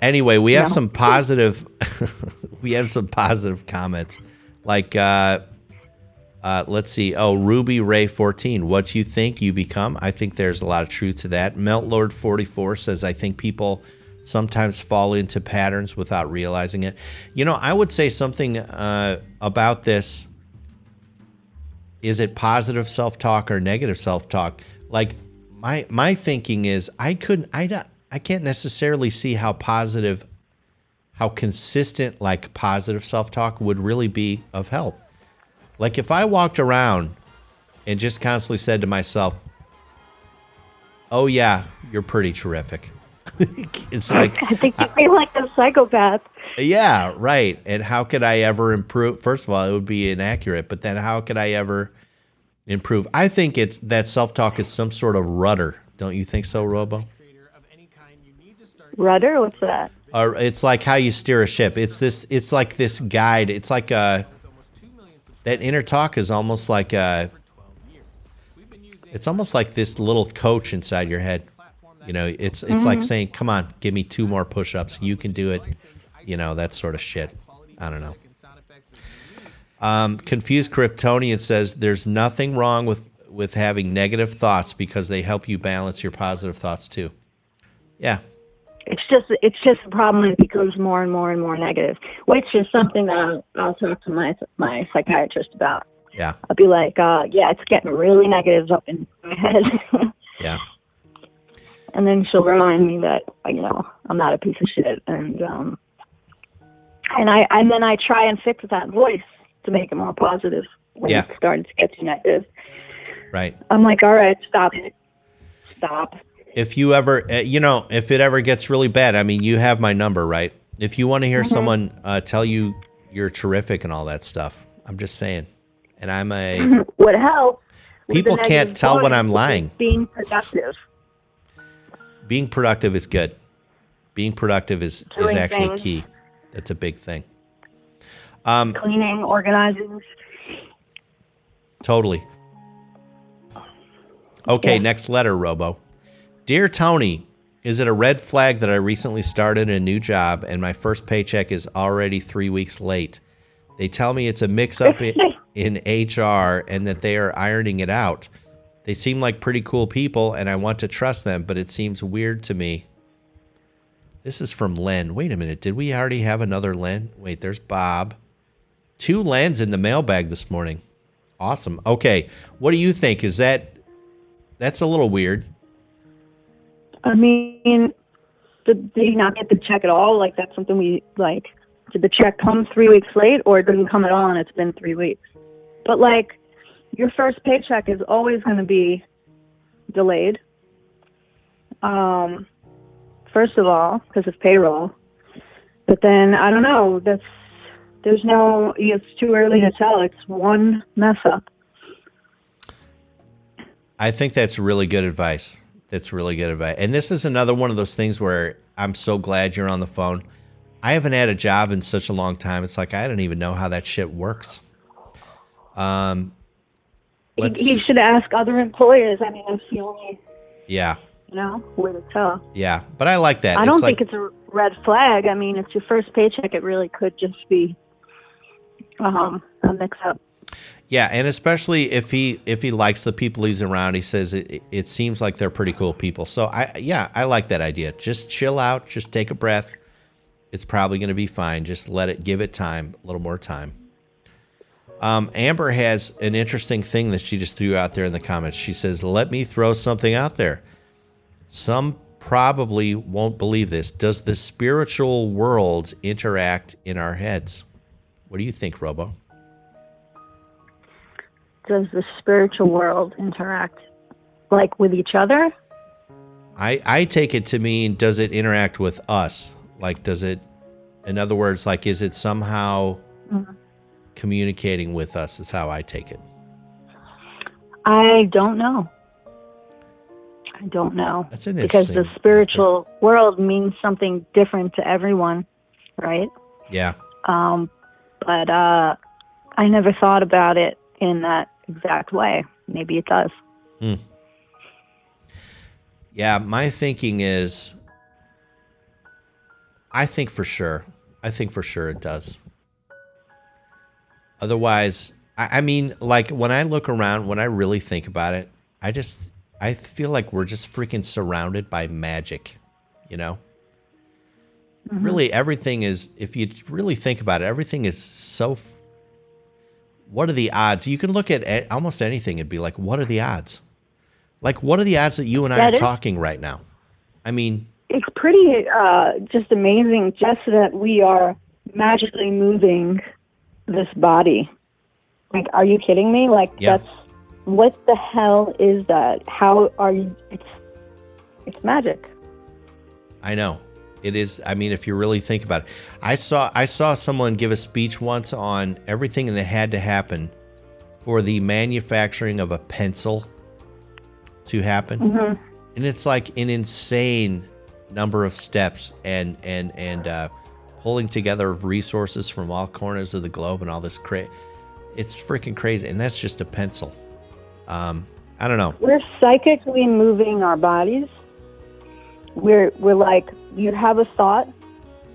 Anyway, we have No. some positive. we have some positive comments, like uh, uh, let's see. Oh, Ruby Ray fourteen. What you think you become? I think there's a lot of truth to that. Melt Lord forty four says I think people sometimes fall into patterns without realizing it. You know, I would say something uh, about this. Is it positive self talk or negative self talk? Like my my thinking is I couldn't I don't I can't necessarily see how positive how consistent like positive self talk would really be of help. Like if I walked around and just constantly said to myself, "Oh yeah, you're pretty terrific." it's like I think you feel like a psychopath. yeah, right. And how could I ever improve? First of all, it would be inaccurate, but then how could I ever improve? I think it's that self-talk is some sort of rudder. Don't you think so, Robo? Rudder, what's that? Or it's like how you steer a ship. It's this it's like this guide. It's like a that inner talk is almost like a it's almost like this little coach inside your head. You know, it's it's like mm-hmm. saying, "Come on, give me two more push-ups. You can do it." You know, that sort of shit. I don't know. Um, confused Kryptonian says there's nothing wrong with with having negative thoughts because they help you balance your positive thoughts too. Yeah, It's just, it's just a problem. It becomes more and more and more negative, which is something that I'll, I'll talk to my my psychiatrist about. yeah, I'll be like, uh, yeah, it's getting really negative up in my head. yeah, and then she'll remind me that you know I'm not a piece of shit, and um, and I and then I try and fix that voice to make it more positive when Yeah. it started to get too negative. Right. I'm like, all right, stop it. Stop. If you ever, uh, you know, if it ever gets really bad, I mean, you have my number, right? If you want to hear someone uh, tell you you're terrific and all that stuff, I'm just saying. And I'm a, What helps? with People can't tell when I'm lying. Being productive. being productive is good. Being productive is, is actually things. key. That's a big thing. Um, Cleaning, organizing. Totally. Okay, Yeah. next letter, Robo. Dear Tony, is it a red flag that I recently started a new job and my first paycheck is already three weeks late? They tell me it's a mix up in, in HR and that they are ironing it out. They seem like pretty cool people and I want to trust them, but it seems weird to me. This is from Len. Wait a minute. Did we already have another Len? Wait, there's Bob. Two Lens in the mailbag this morning. Awesome. Okay. What do you think? Is that that's a little weird? I mean, did, you not get the check at all? Like, that's something we, like, did the check come three weeks late or it didn't come at all and it's been three weeks? But, like, your first paycheck is always going to be delayed. Um, first of all, because of payroll. But then, I don't know, that's, there's no, it's too early to tell. It's one mess up. I think that's really good advice. That's really good advice. And this is another one of those things where I'm so glad you're on the phone. I haven't had a job in such a long time. It's like I don't even know how that shit works. Um, You, let's, you should ask other employers. I mean, that's the only, yeah, you know, way to tell. yeah. But I like that. I don't like, think it's a red flag. I mean, it's your first paycheck. It really could just be um, a mix-up. Yeah, and especially if he if he likes the people he's around, he says it, it, seems like they're pretty cool people. So I yeah, I like that idea. Just chill out, just take a breath. It's probably going to be fine. Just let it give it time, a little more time. Um, Amber has an interesting thing that she just threw out there in the comments. She says, "Let me throw something out there. Some probably won't believe this. Does the spiritual world interact in our heads? What do you think, Robo?" Does the spiritual world interact like with each other? I, I take it to mean does it interact with us? Like, does it, in other words, like, is it somehow Mhm. communicating with us? Is how I take it. I don't know. I don't know That's an because the spiritual world means something different to everyone, right? Yeah. Um, but uh, I never thought about it in that exact way. Maybe it does. Hmm. Yeah. My thinking is, I think for sure. I think for sure it does. Otherwise, I, I mean, like when I look around, when I really think about it, I just, I feel like we're just freaking surrounded by magic, you know? Mm-hmm. Really, everything is, if you really think about it, everything is so. What are the odds? You can look at almost anything and be like, what are the odds? Like, what are the odds that you and I That are is- talking right now? I mean, It's pretty uh, just amazing just that we are magically moving this body. Like, are you kidding me? Like, Yeah. that's what the hell is that? How are you? It's it's magic. I know. It is I mean if you really think about it. I saw I saw someone give a speech once on everything that had to happen for the manufacturing of a pencil to happen. Mhm. And it's like an insane number of steps and and and uh pulling together of resources from all corners of the globe and all this cra It's freaking crazy and that's just a pencil. Um I don't know. We're psychically moving our bodies. We're we're like you have a thought,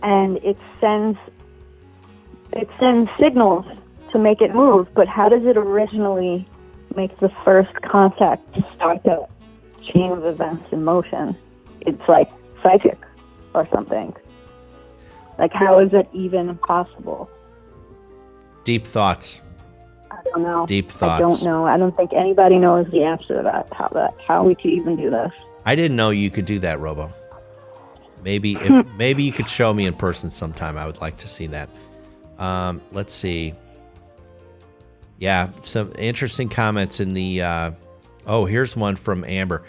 and it sends it sends signals to make it move. But how does it originally make the first contact to start the chain of events in motion? It's like psychic or something. Like how is it even possible? Deep thoughts. I don't know. Deep thoughts. I don't know. I don't think anybody knows the answer to that. How that how we could even do this. I didn't know you could do that, Robo. Maybe if, maybe you could show me in person sometime. I would like to see that. Um, let's see. Yeah, some interesting comments in the uh, Oh, here's one from Amber.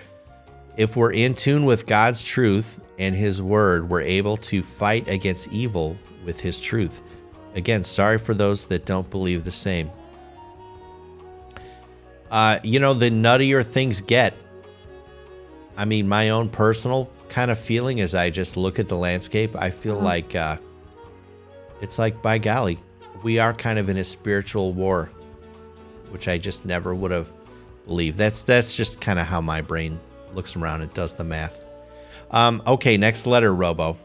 If we're in tune with God's truth and His Word, we're able to fight against evil with His truth. Again, sorry for those that don't believe the same. Uh, you know, the nuttier things get. I mean, my own personal kind of feeling as I just look at the landscape, I feel Uh-huh. like uh, it's like, by golly, we are kind of in a spiritual war, which I just never would have believed. That's that's just kind of how my brain looks around and does the math. Um, okay, next letter, Robo.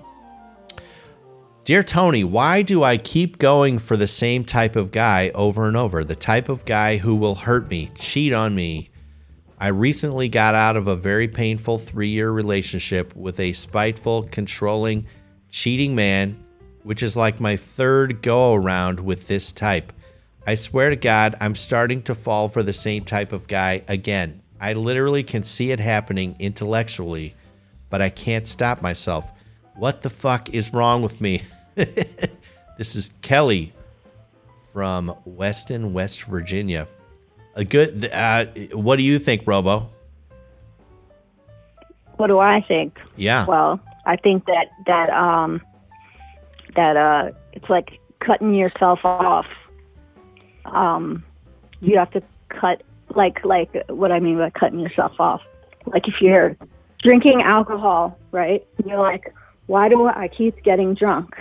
Dear Tony, why do I keep going for the same type of guy over and over? The type of guy who will hurt me, cheat on me. I recently got out of a very painful three year relationship with a spiteful, controlling, cheating man, which is like my third go around with this type. I swear to God, I'm starting to fall for the same type of guy again. I literally can see it happening intellectually, but I can't stop myself. What the fuck is wrong with me? this is Kelly from Weston, West Virginia. A good. Uh, what do you think, Robo? What do I think? Yeah. Well, I think that that um that uh it's like cutting yourself off. Um you have to cut like like what I mean by cutting yourself off. Like if you're drinking alcohol, right? You're like, why do I keep getting drunk?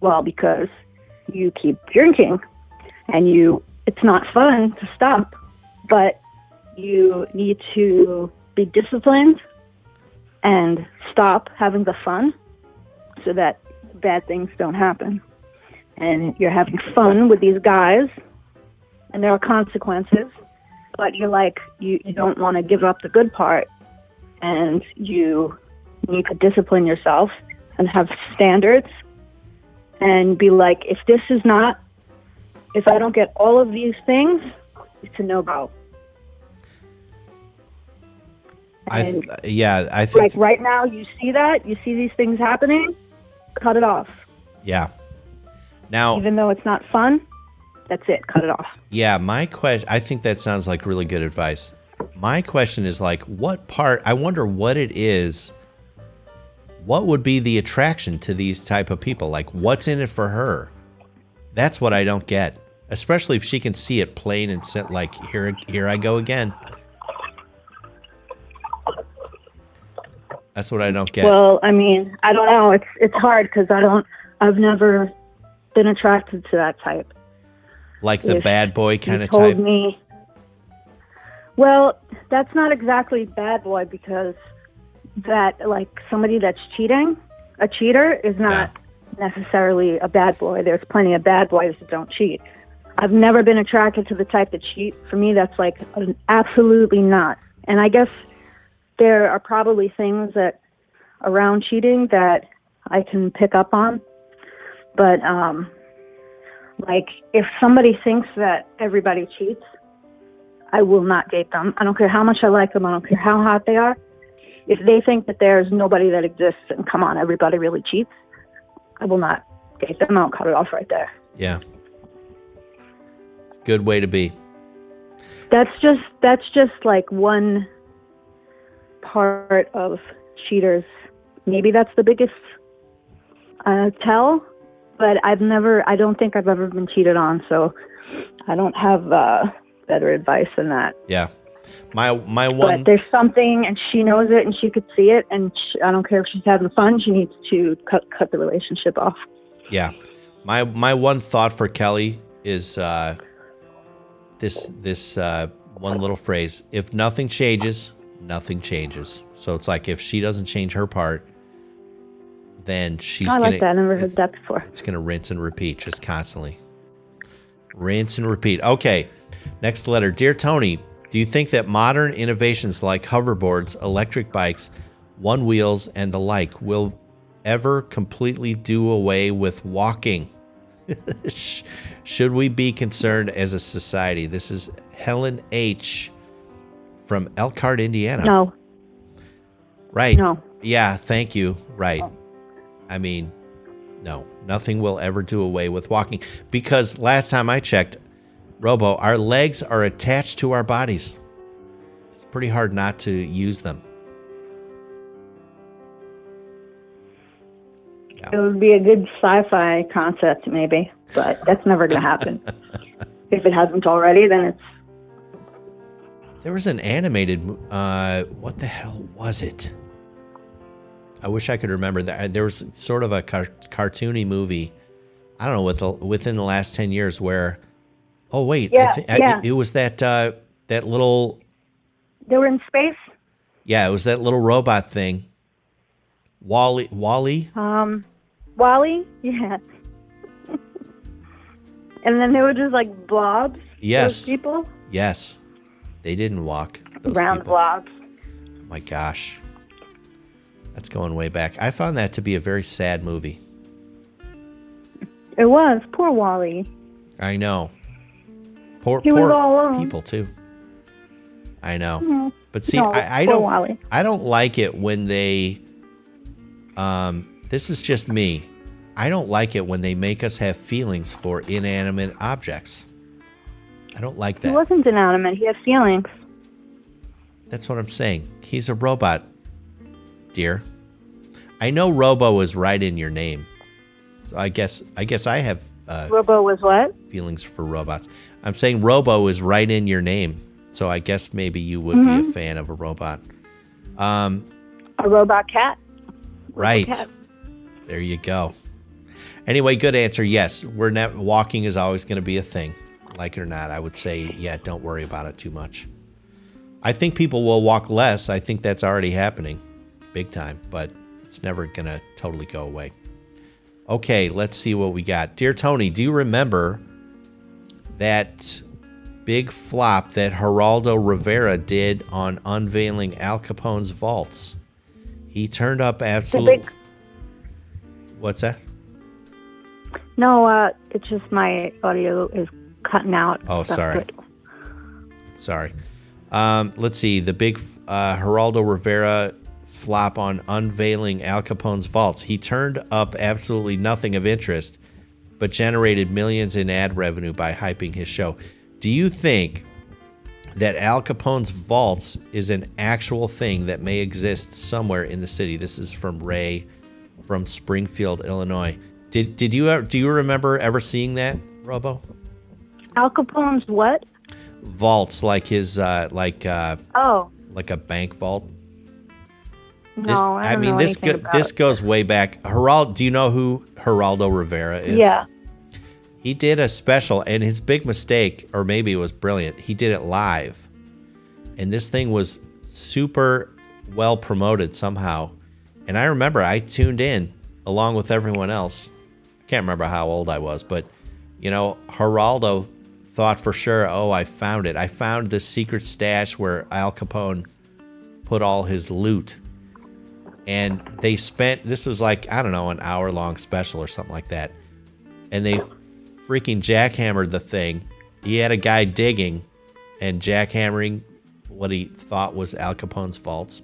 Well, because you keep drinking and you it's not fun to stop, but you need to be disciplined and stop having the fun so that bad things don't happen. And you're having fun with these guys, and there are consequences, but you're like, you, you don't want to give up the good part, and you need to discipline yourself and have standards and be like, if this is not, if I don't get all of these things, it's a no go. I th- yeah, I think like right now you see that you see these things happening cut it off yeah. Now, even though it's not fun that's it cut it off yeah, my question I think that sounds like really good advice. My question is like what part I wonder what it is what would be the attraction to these type of people? Like what's in it for her? That's what I don't get. Especially if she can see it plain and sit like here here I go again. That's what I don't get. well i mean i don't know it's it's hard because i don't i've never been attracted to that type like the if bad boy kind of type. me well that's not exactly bad boy because that like somebody that's cheating a cheater is not necessarily a bad boy there's plenty of bad boys that don't cheat i've never been attracted to the type that cheat. For me that's like an absolutely not. And i guess there are probably things that around cheating that i can pick up on. But um like if somebody thinks that everybody cheats i will not date them. I don't care how much i like them. I don't care how hot they are. If they think that there's nobody that exists and come on everybody really cheats i will not date them. I'll cut it off right there. Yeah. Good way to be. that's just that's just like one part of cheaters maybe that's the biggest uh, tell but i've never i don't think i've ever been cheated on so i don't have uh, better advice than that Yeah. My my one. but there's something and she knows it and she could see it and sh i don't care if she's having fun she needs to cut cut the relationship off yeah. My my one thought for Kelly is uh this this uh one little phrase. If nothing changes, nothing changes. So it's like if she doesn't change her part, then she's i gonna like that i never heard that before It's going to rinse and repeat just constantly. Rinse and repeat. Okay. Next letter. Dear Tony, do you think that modern innovations like hoverboards, electric bikes, one wheels, and the like will ever completely do away with walking? Sh- Should we be concerned as a society? This is Helen H. from Elkhart, Indiana. no Right. no Yeah, thank you. Right. I mean, no, nothing will ever do away with walking because last time I checked, Robo, our legs are attached to our bodies. It's pretty hard not to use them. It would be a good sci-fi concept, maybe, but that's never going to happen. if it hasn't already, then it's There was an animated. Uh, what the hell was it? I wish I could remember that. There was sort of a car- cartoony movie. I don't know with the, within the last ten years where. Oh wait, Yeah, I- yeah. it, it was that uh, that little. they were in space. Yeah, it was that little robot thing. WALL-E, WALL-E. Um, WALL-E, yeah. and then they were just like blobs. Yes. people, Yes, they didn't walk. Those round people. blobs. My gosh, that's going way back. I found that to be a very sad movie. It was poor WALL-E. I know. Poor, He was all alone. people too. I know, Mhm. but see, No, I, I don't. WALL-E. I don't like it when they. Um, this is just me. I don't like it when they make us have feelings for inanimate objects. I don't like that. He wasn't inanimate. He had feelings. That's what I'm saying. He's a robot, dear. I know Robo is right in your name, so I guess I guess I have uh, Robo was what? feelings for robots. I'm saying Robo is right in your name, so I guess maybe you would be a fan of a robot. Um, A robot cat. Right there you go. Anyway, good answer. Yes, we're not walking is always going to be a thing, like it or not. I would say, yeah, don't worry about it too much. I think people will walk less. I think that's already happening, big time. But it's never going to totally go away. Okay, let's see what we got. Dear Tony, do you remember that big flop that Geraldo Rivera did on unveiling Al Capone's vaults? He turned up absolutely. big. What's that? No, uh, it's just my audio is cutting out. Oh, sorry. good. Sorry. Um, let's see. The big uh, Geraldo Rivera flop on unveiling Al Capone's vaults. He turned up absolutely nothing of interest, but generated millions in ad revenue by hyping his show. Do you think that Al Capone's vaults is an actual thing that may exist somewhere in the city? This is from Ray from Springfield, Illinois. Did did you do you remember ever seeing that, Robo? Al Capone's what? Vaults like his uh, like uh, Oh, like a bank vault. no, This- I don't mean this go, this goes way back. Geraldo, do you know who Geraldo Rivera is? Yeah. He did a special, and his big mistake, or maybe it was brilliant, he did it live. And this thing was super well promoted somehow. And I remember I tuned in along with everyone else. I can't remember how old I was, but you know, Geraldo thought for sure, oh, I found it. I found the secret stash where Al Capone put all his loot. And they spent, this was like, I don't know, an hour long special or something like that and they freaking jackhammered the thing. He had a guy digging and jackhammering what he thought was Al Capone's faults.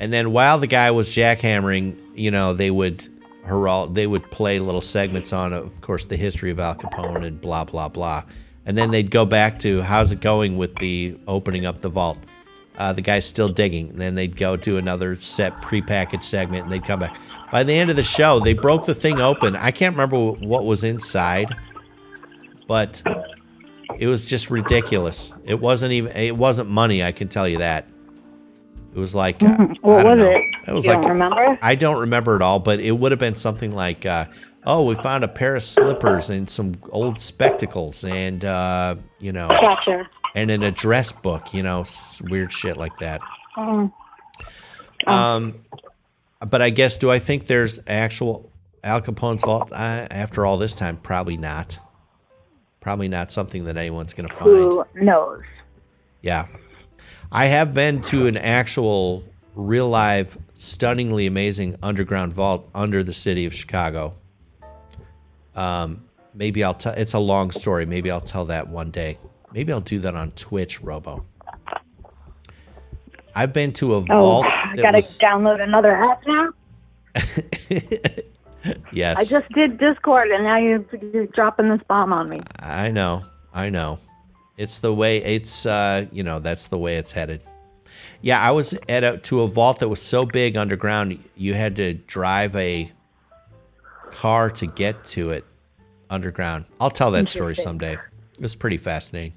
And then while the guy was jackhammering, you know, they would Heral, they would play little segments on, of course, the history of Al Capone and blah blah blah. And then they'd go back to how's it going with the opening up the vault. Uh, the guy's still digging. And then they'd go to another set prepackaged segment, and they'd come back. By the end of the show, they broke the thing open. I can't remember what was inside, but it was just ridiculous. It wasn't even. It wasn't money. I can tell you that. It was like. uh, What I don't was know. it? It was you like don't remember? I don't remember it all, but it would have been something like, uh, "Oh, we found a pair of slippers and some old spectacles, and uh, you know, Gotcha. And an address book, you know, weird shit like that." Um, Um, but I guess, do I think there's actual Al Capone's vault? Uh, after all this time, probably not. Probably not something that anyone's going to find. who knows? Yeah. I have been to an actual real live, stunningly amazing underground vault under the city of Chicago. Um, maybe I'll tell it's a long story. Maybe I'll tell that one day. Maybe I'll do that on Twitch, Robo. I've been to a Oh, vault. I gotta was- download another app now. yes. I just did Discord, and now you're, you're dropping this bomb on me. I know. I know. It's the way it's uh, you know, that's the way it's headed. Yeah, I was at a to a vault that was so big underground you had to drive a car to get to it underground. I'll tell that story someday. It was pretty fascinating.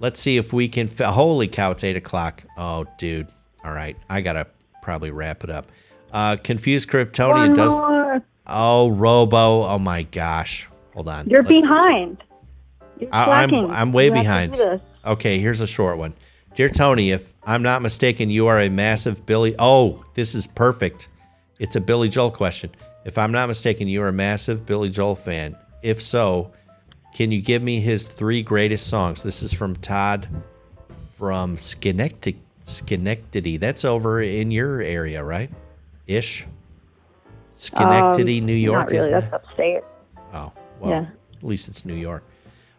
Let's see if we can. Fi- Holy cow! It's eight o'clock. Oh, dude. All right, I gotta probably wrap it up. Uh, confused Kryptonian One does. more. Oh, Robo. Oh my gosh. Hold on. You're Let's- behind. You're I- I'm- I'm way You behind. Okay, here's a short one. Dear Tony, if I'm not mistaken, you are a massive Billy. Oh, this is perfect. It's a Billy Joel question. If I'm not mistaken, you are a massive Billy Joel fan. If so, can you give me his three greatest songs? This is from Todd from Schenectady. Schenectady. That's over in your area, right? Ish. Schenectady, Um, New York. Not really. it? That's upstate. Oh, well, Yeah. at least it's New York.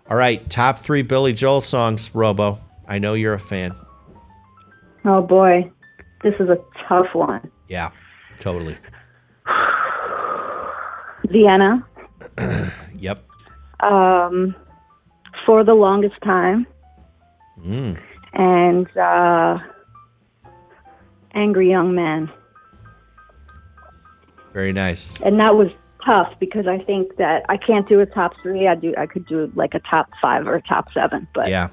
All right, top three Billy Joel songs, Robo. I know you're a fan. Oh boy, this is a tough one. Yeah, totally. Vienna. Yep. Um, for the longest time, Mm. and uh, angry young man. Very nice. and that was tough because I think that I can't do a top three. I do. I could do like a top five or a top seven. But Yeah,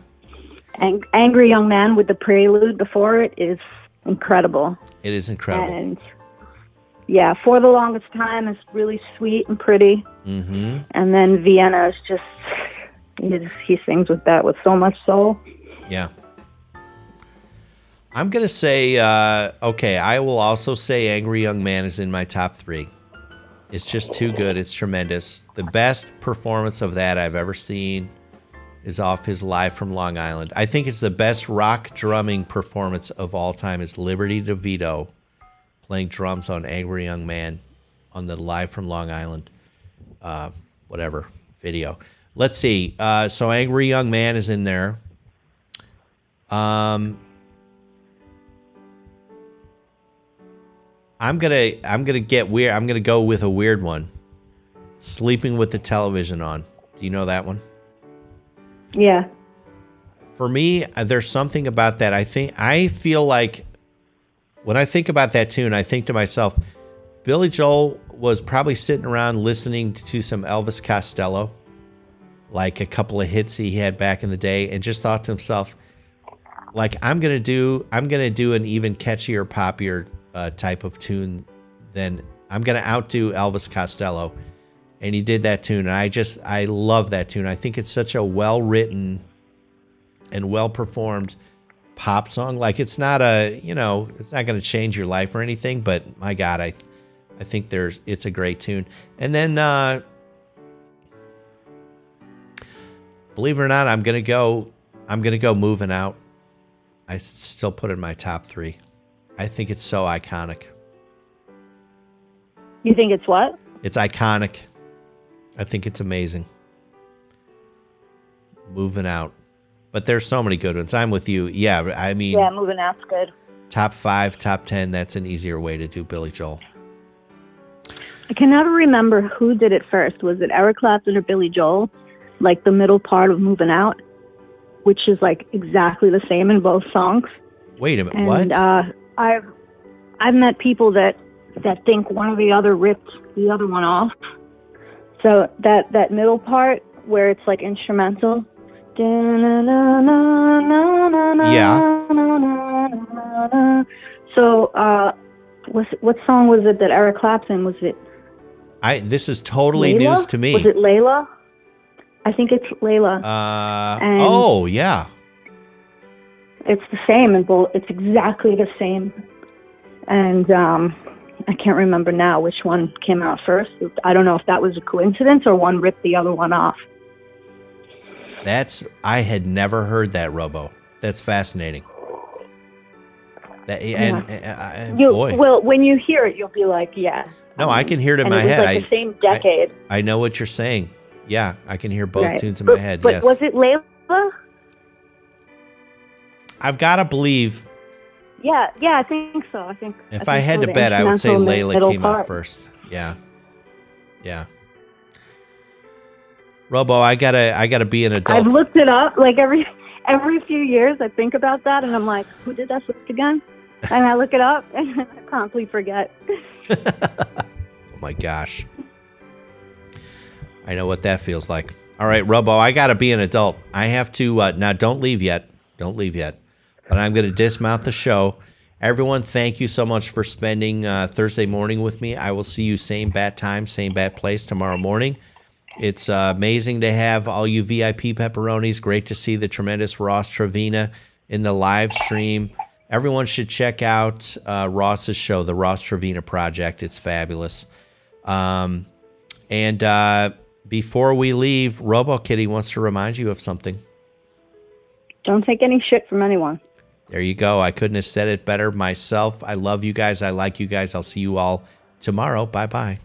Ang- angry young man with the prelude before it is incredible. it is incredible. And yeah, for the longest time is really sweet and pretty. hmm And then Vienna is just he, he sings with that with so much soul. Yeah. I'm gonna say uh, okay. I will also say "Angry Young Man" is in my top three. It's just too good. It's tremendous. The best performance of that I've ever seen is off his live from Long Island. I think it's the best rock drumming performance of all time. Is Liberty DeVito playing drums on "Angry Young Man" on the live from Long Island, uh, whatever video. Let's see. Uh, so "Angry Young Man" is in there. Um, I'm gonna I'm gonna get weird. I'm gonna go with a weird one. Sleeping with the television on. Do you know that one? Yeah, For me, uh, there's something about that. I think I feel like when I think about that tune, I think to myself, Billy Joel was probably sitting around listening to some Elvis Costello, like a couple of hits he had back in the day, and just thought to himself, like I'm gonna do, I'm gonna do an even catchier, poppier uh, type of tune than I'm gonna outdo Elvis Costello, and he did that tune, and I just I love that tune. I think it's such a well written and well performed pop song. Like it's not a you know it's not going to change your life or anything, but my God, I I think there's it's a great tune. And then uh, believe it or not, I'm gonna go I'm gonna go moving out. I still put it in my top three. I think it's so iconic. you think it's what? It's iconic. I think it's amazing. Moving out. But there's so many good ones. I'm with you. Yeah, I mean, Yeah, moving out's good. top five, top 10, that's an easier way to do Billy Joel. I can never remember who did it first. Was it Eric Clapton or Billy Joel? Like the middle part of Moving Out, which is like exactly the same in both songs. Wait a minute. And what? uh, I've I've met people that that think one or the other ripped the other one off. So that that middle part where it's like instrumental. Yeah. So uh, was what song was it that Eric Clapton was it? I this is totally Layla? news to me. Was it Layla? I think it's Layla. uh, And- oh, yeah. it's the same and both. It's exactly the same. And um, I can't remember now which one came out first. I don't know if that was a coincidence or one ripped the other one off. That's I had never heard that Robo. That's fascinating. That and, uh, uh, You boy, well, when you hear it, you'll be like, yeah. no, I can hear it in my it head. like I the same decade. I know what you're saying. Yeah, I can hear both right? tunes in but, my head. But yes, was it Layla? I've got to believe. Yeah, yeah, I think so. I think. If I I, had so, to bet, I would say Layla came out first. Yeah, yeah. Robo, I gotta, I gotta be an adult. I've looked it up. Like every every few years I think about that and I'm like, who did that switch again? And I look it up and I promptly forget. oh my gosh. I know what that feels like. All right, Robo, I got to be an adult. I have to, uh, now don't leave yet. Don't leave yet. But I'm going to dismount the show. Everyone, thank you so much for spending uh, Thursday morning with me. I will see you same bat time, same bat place tomorrow morning. It's uh, amazing to have all you VIP pepperonis. Great to see the tremendous Ross Trevena in the live stream. Everyone should check out uh, Ross's show, the Ross Trevena Project. It's fabulous. Um, and uh, before we leave, Robo Kitty wants to remind you of something. Don't take any shit from anyone. There you go. I couldn't have said it better myself. I love you guys. I like you guys. I'll see you all tomorrow. Bye bye.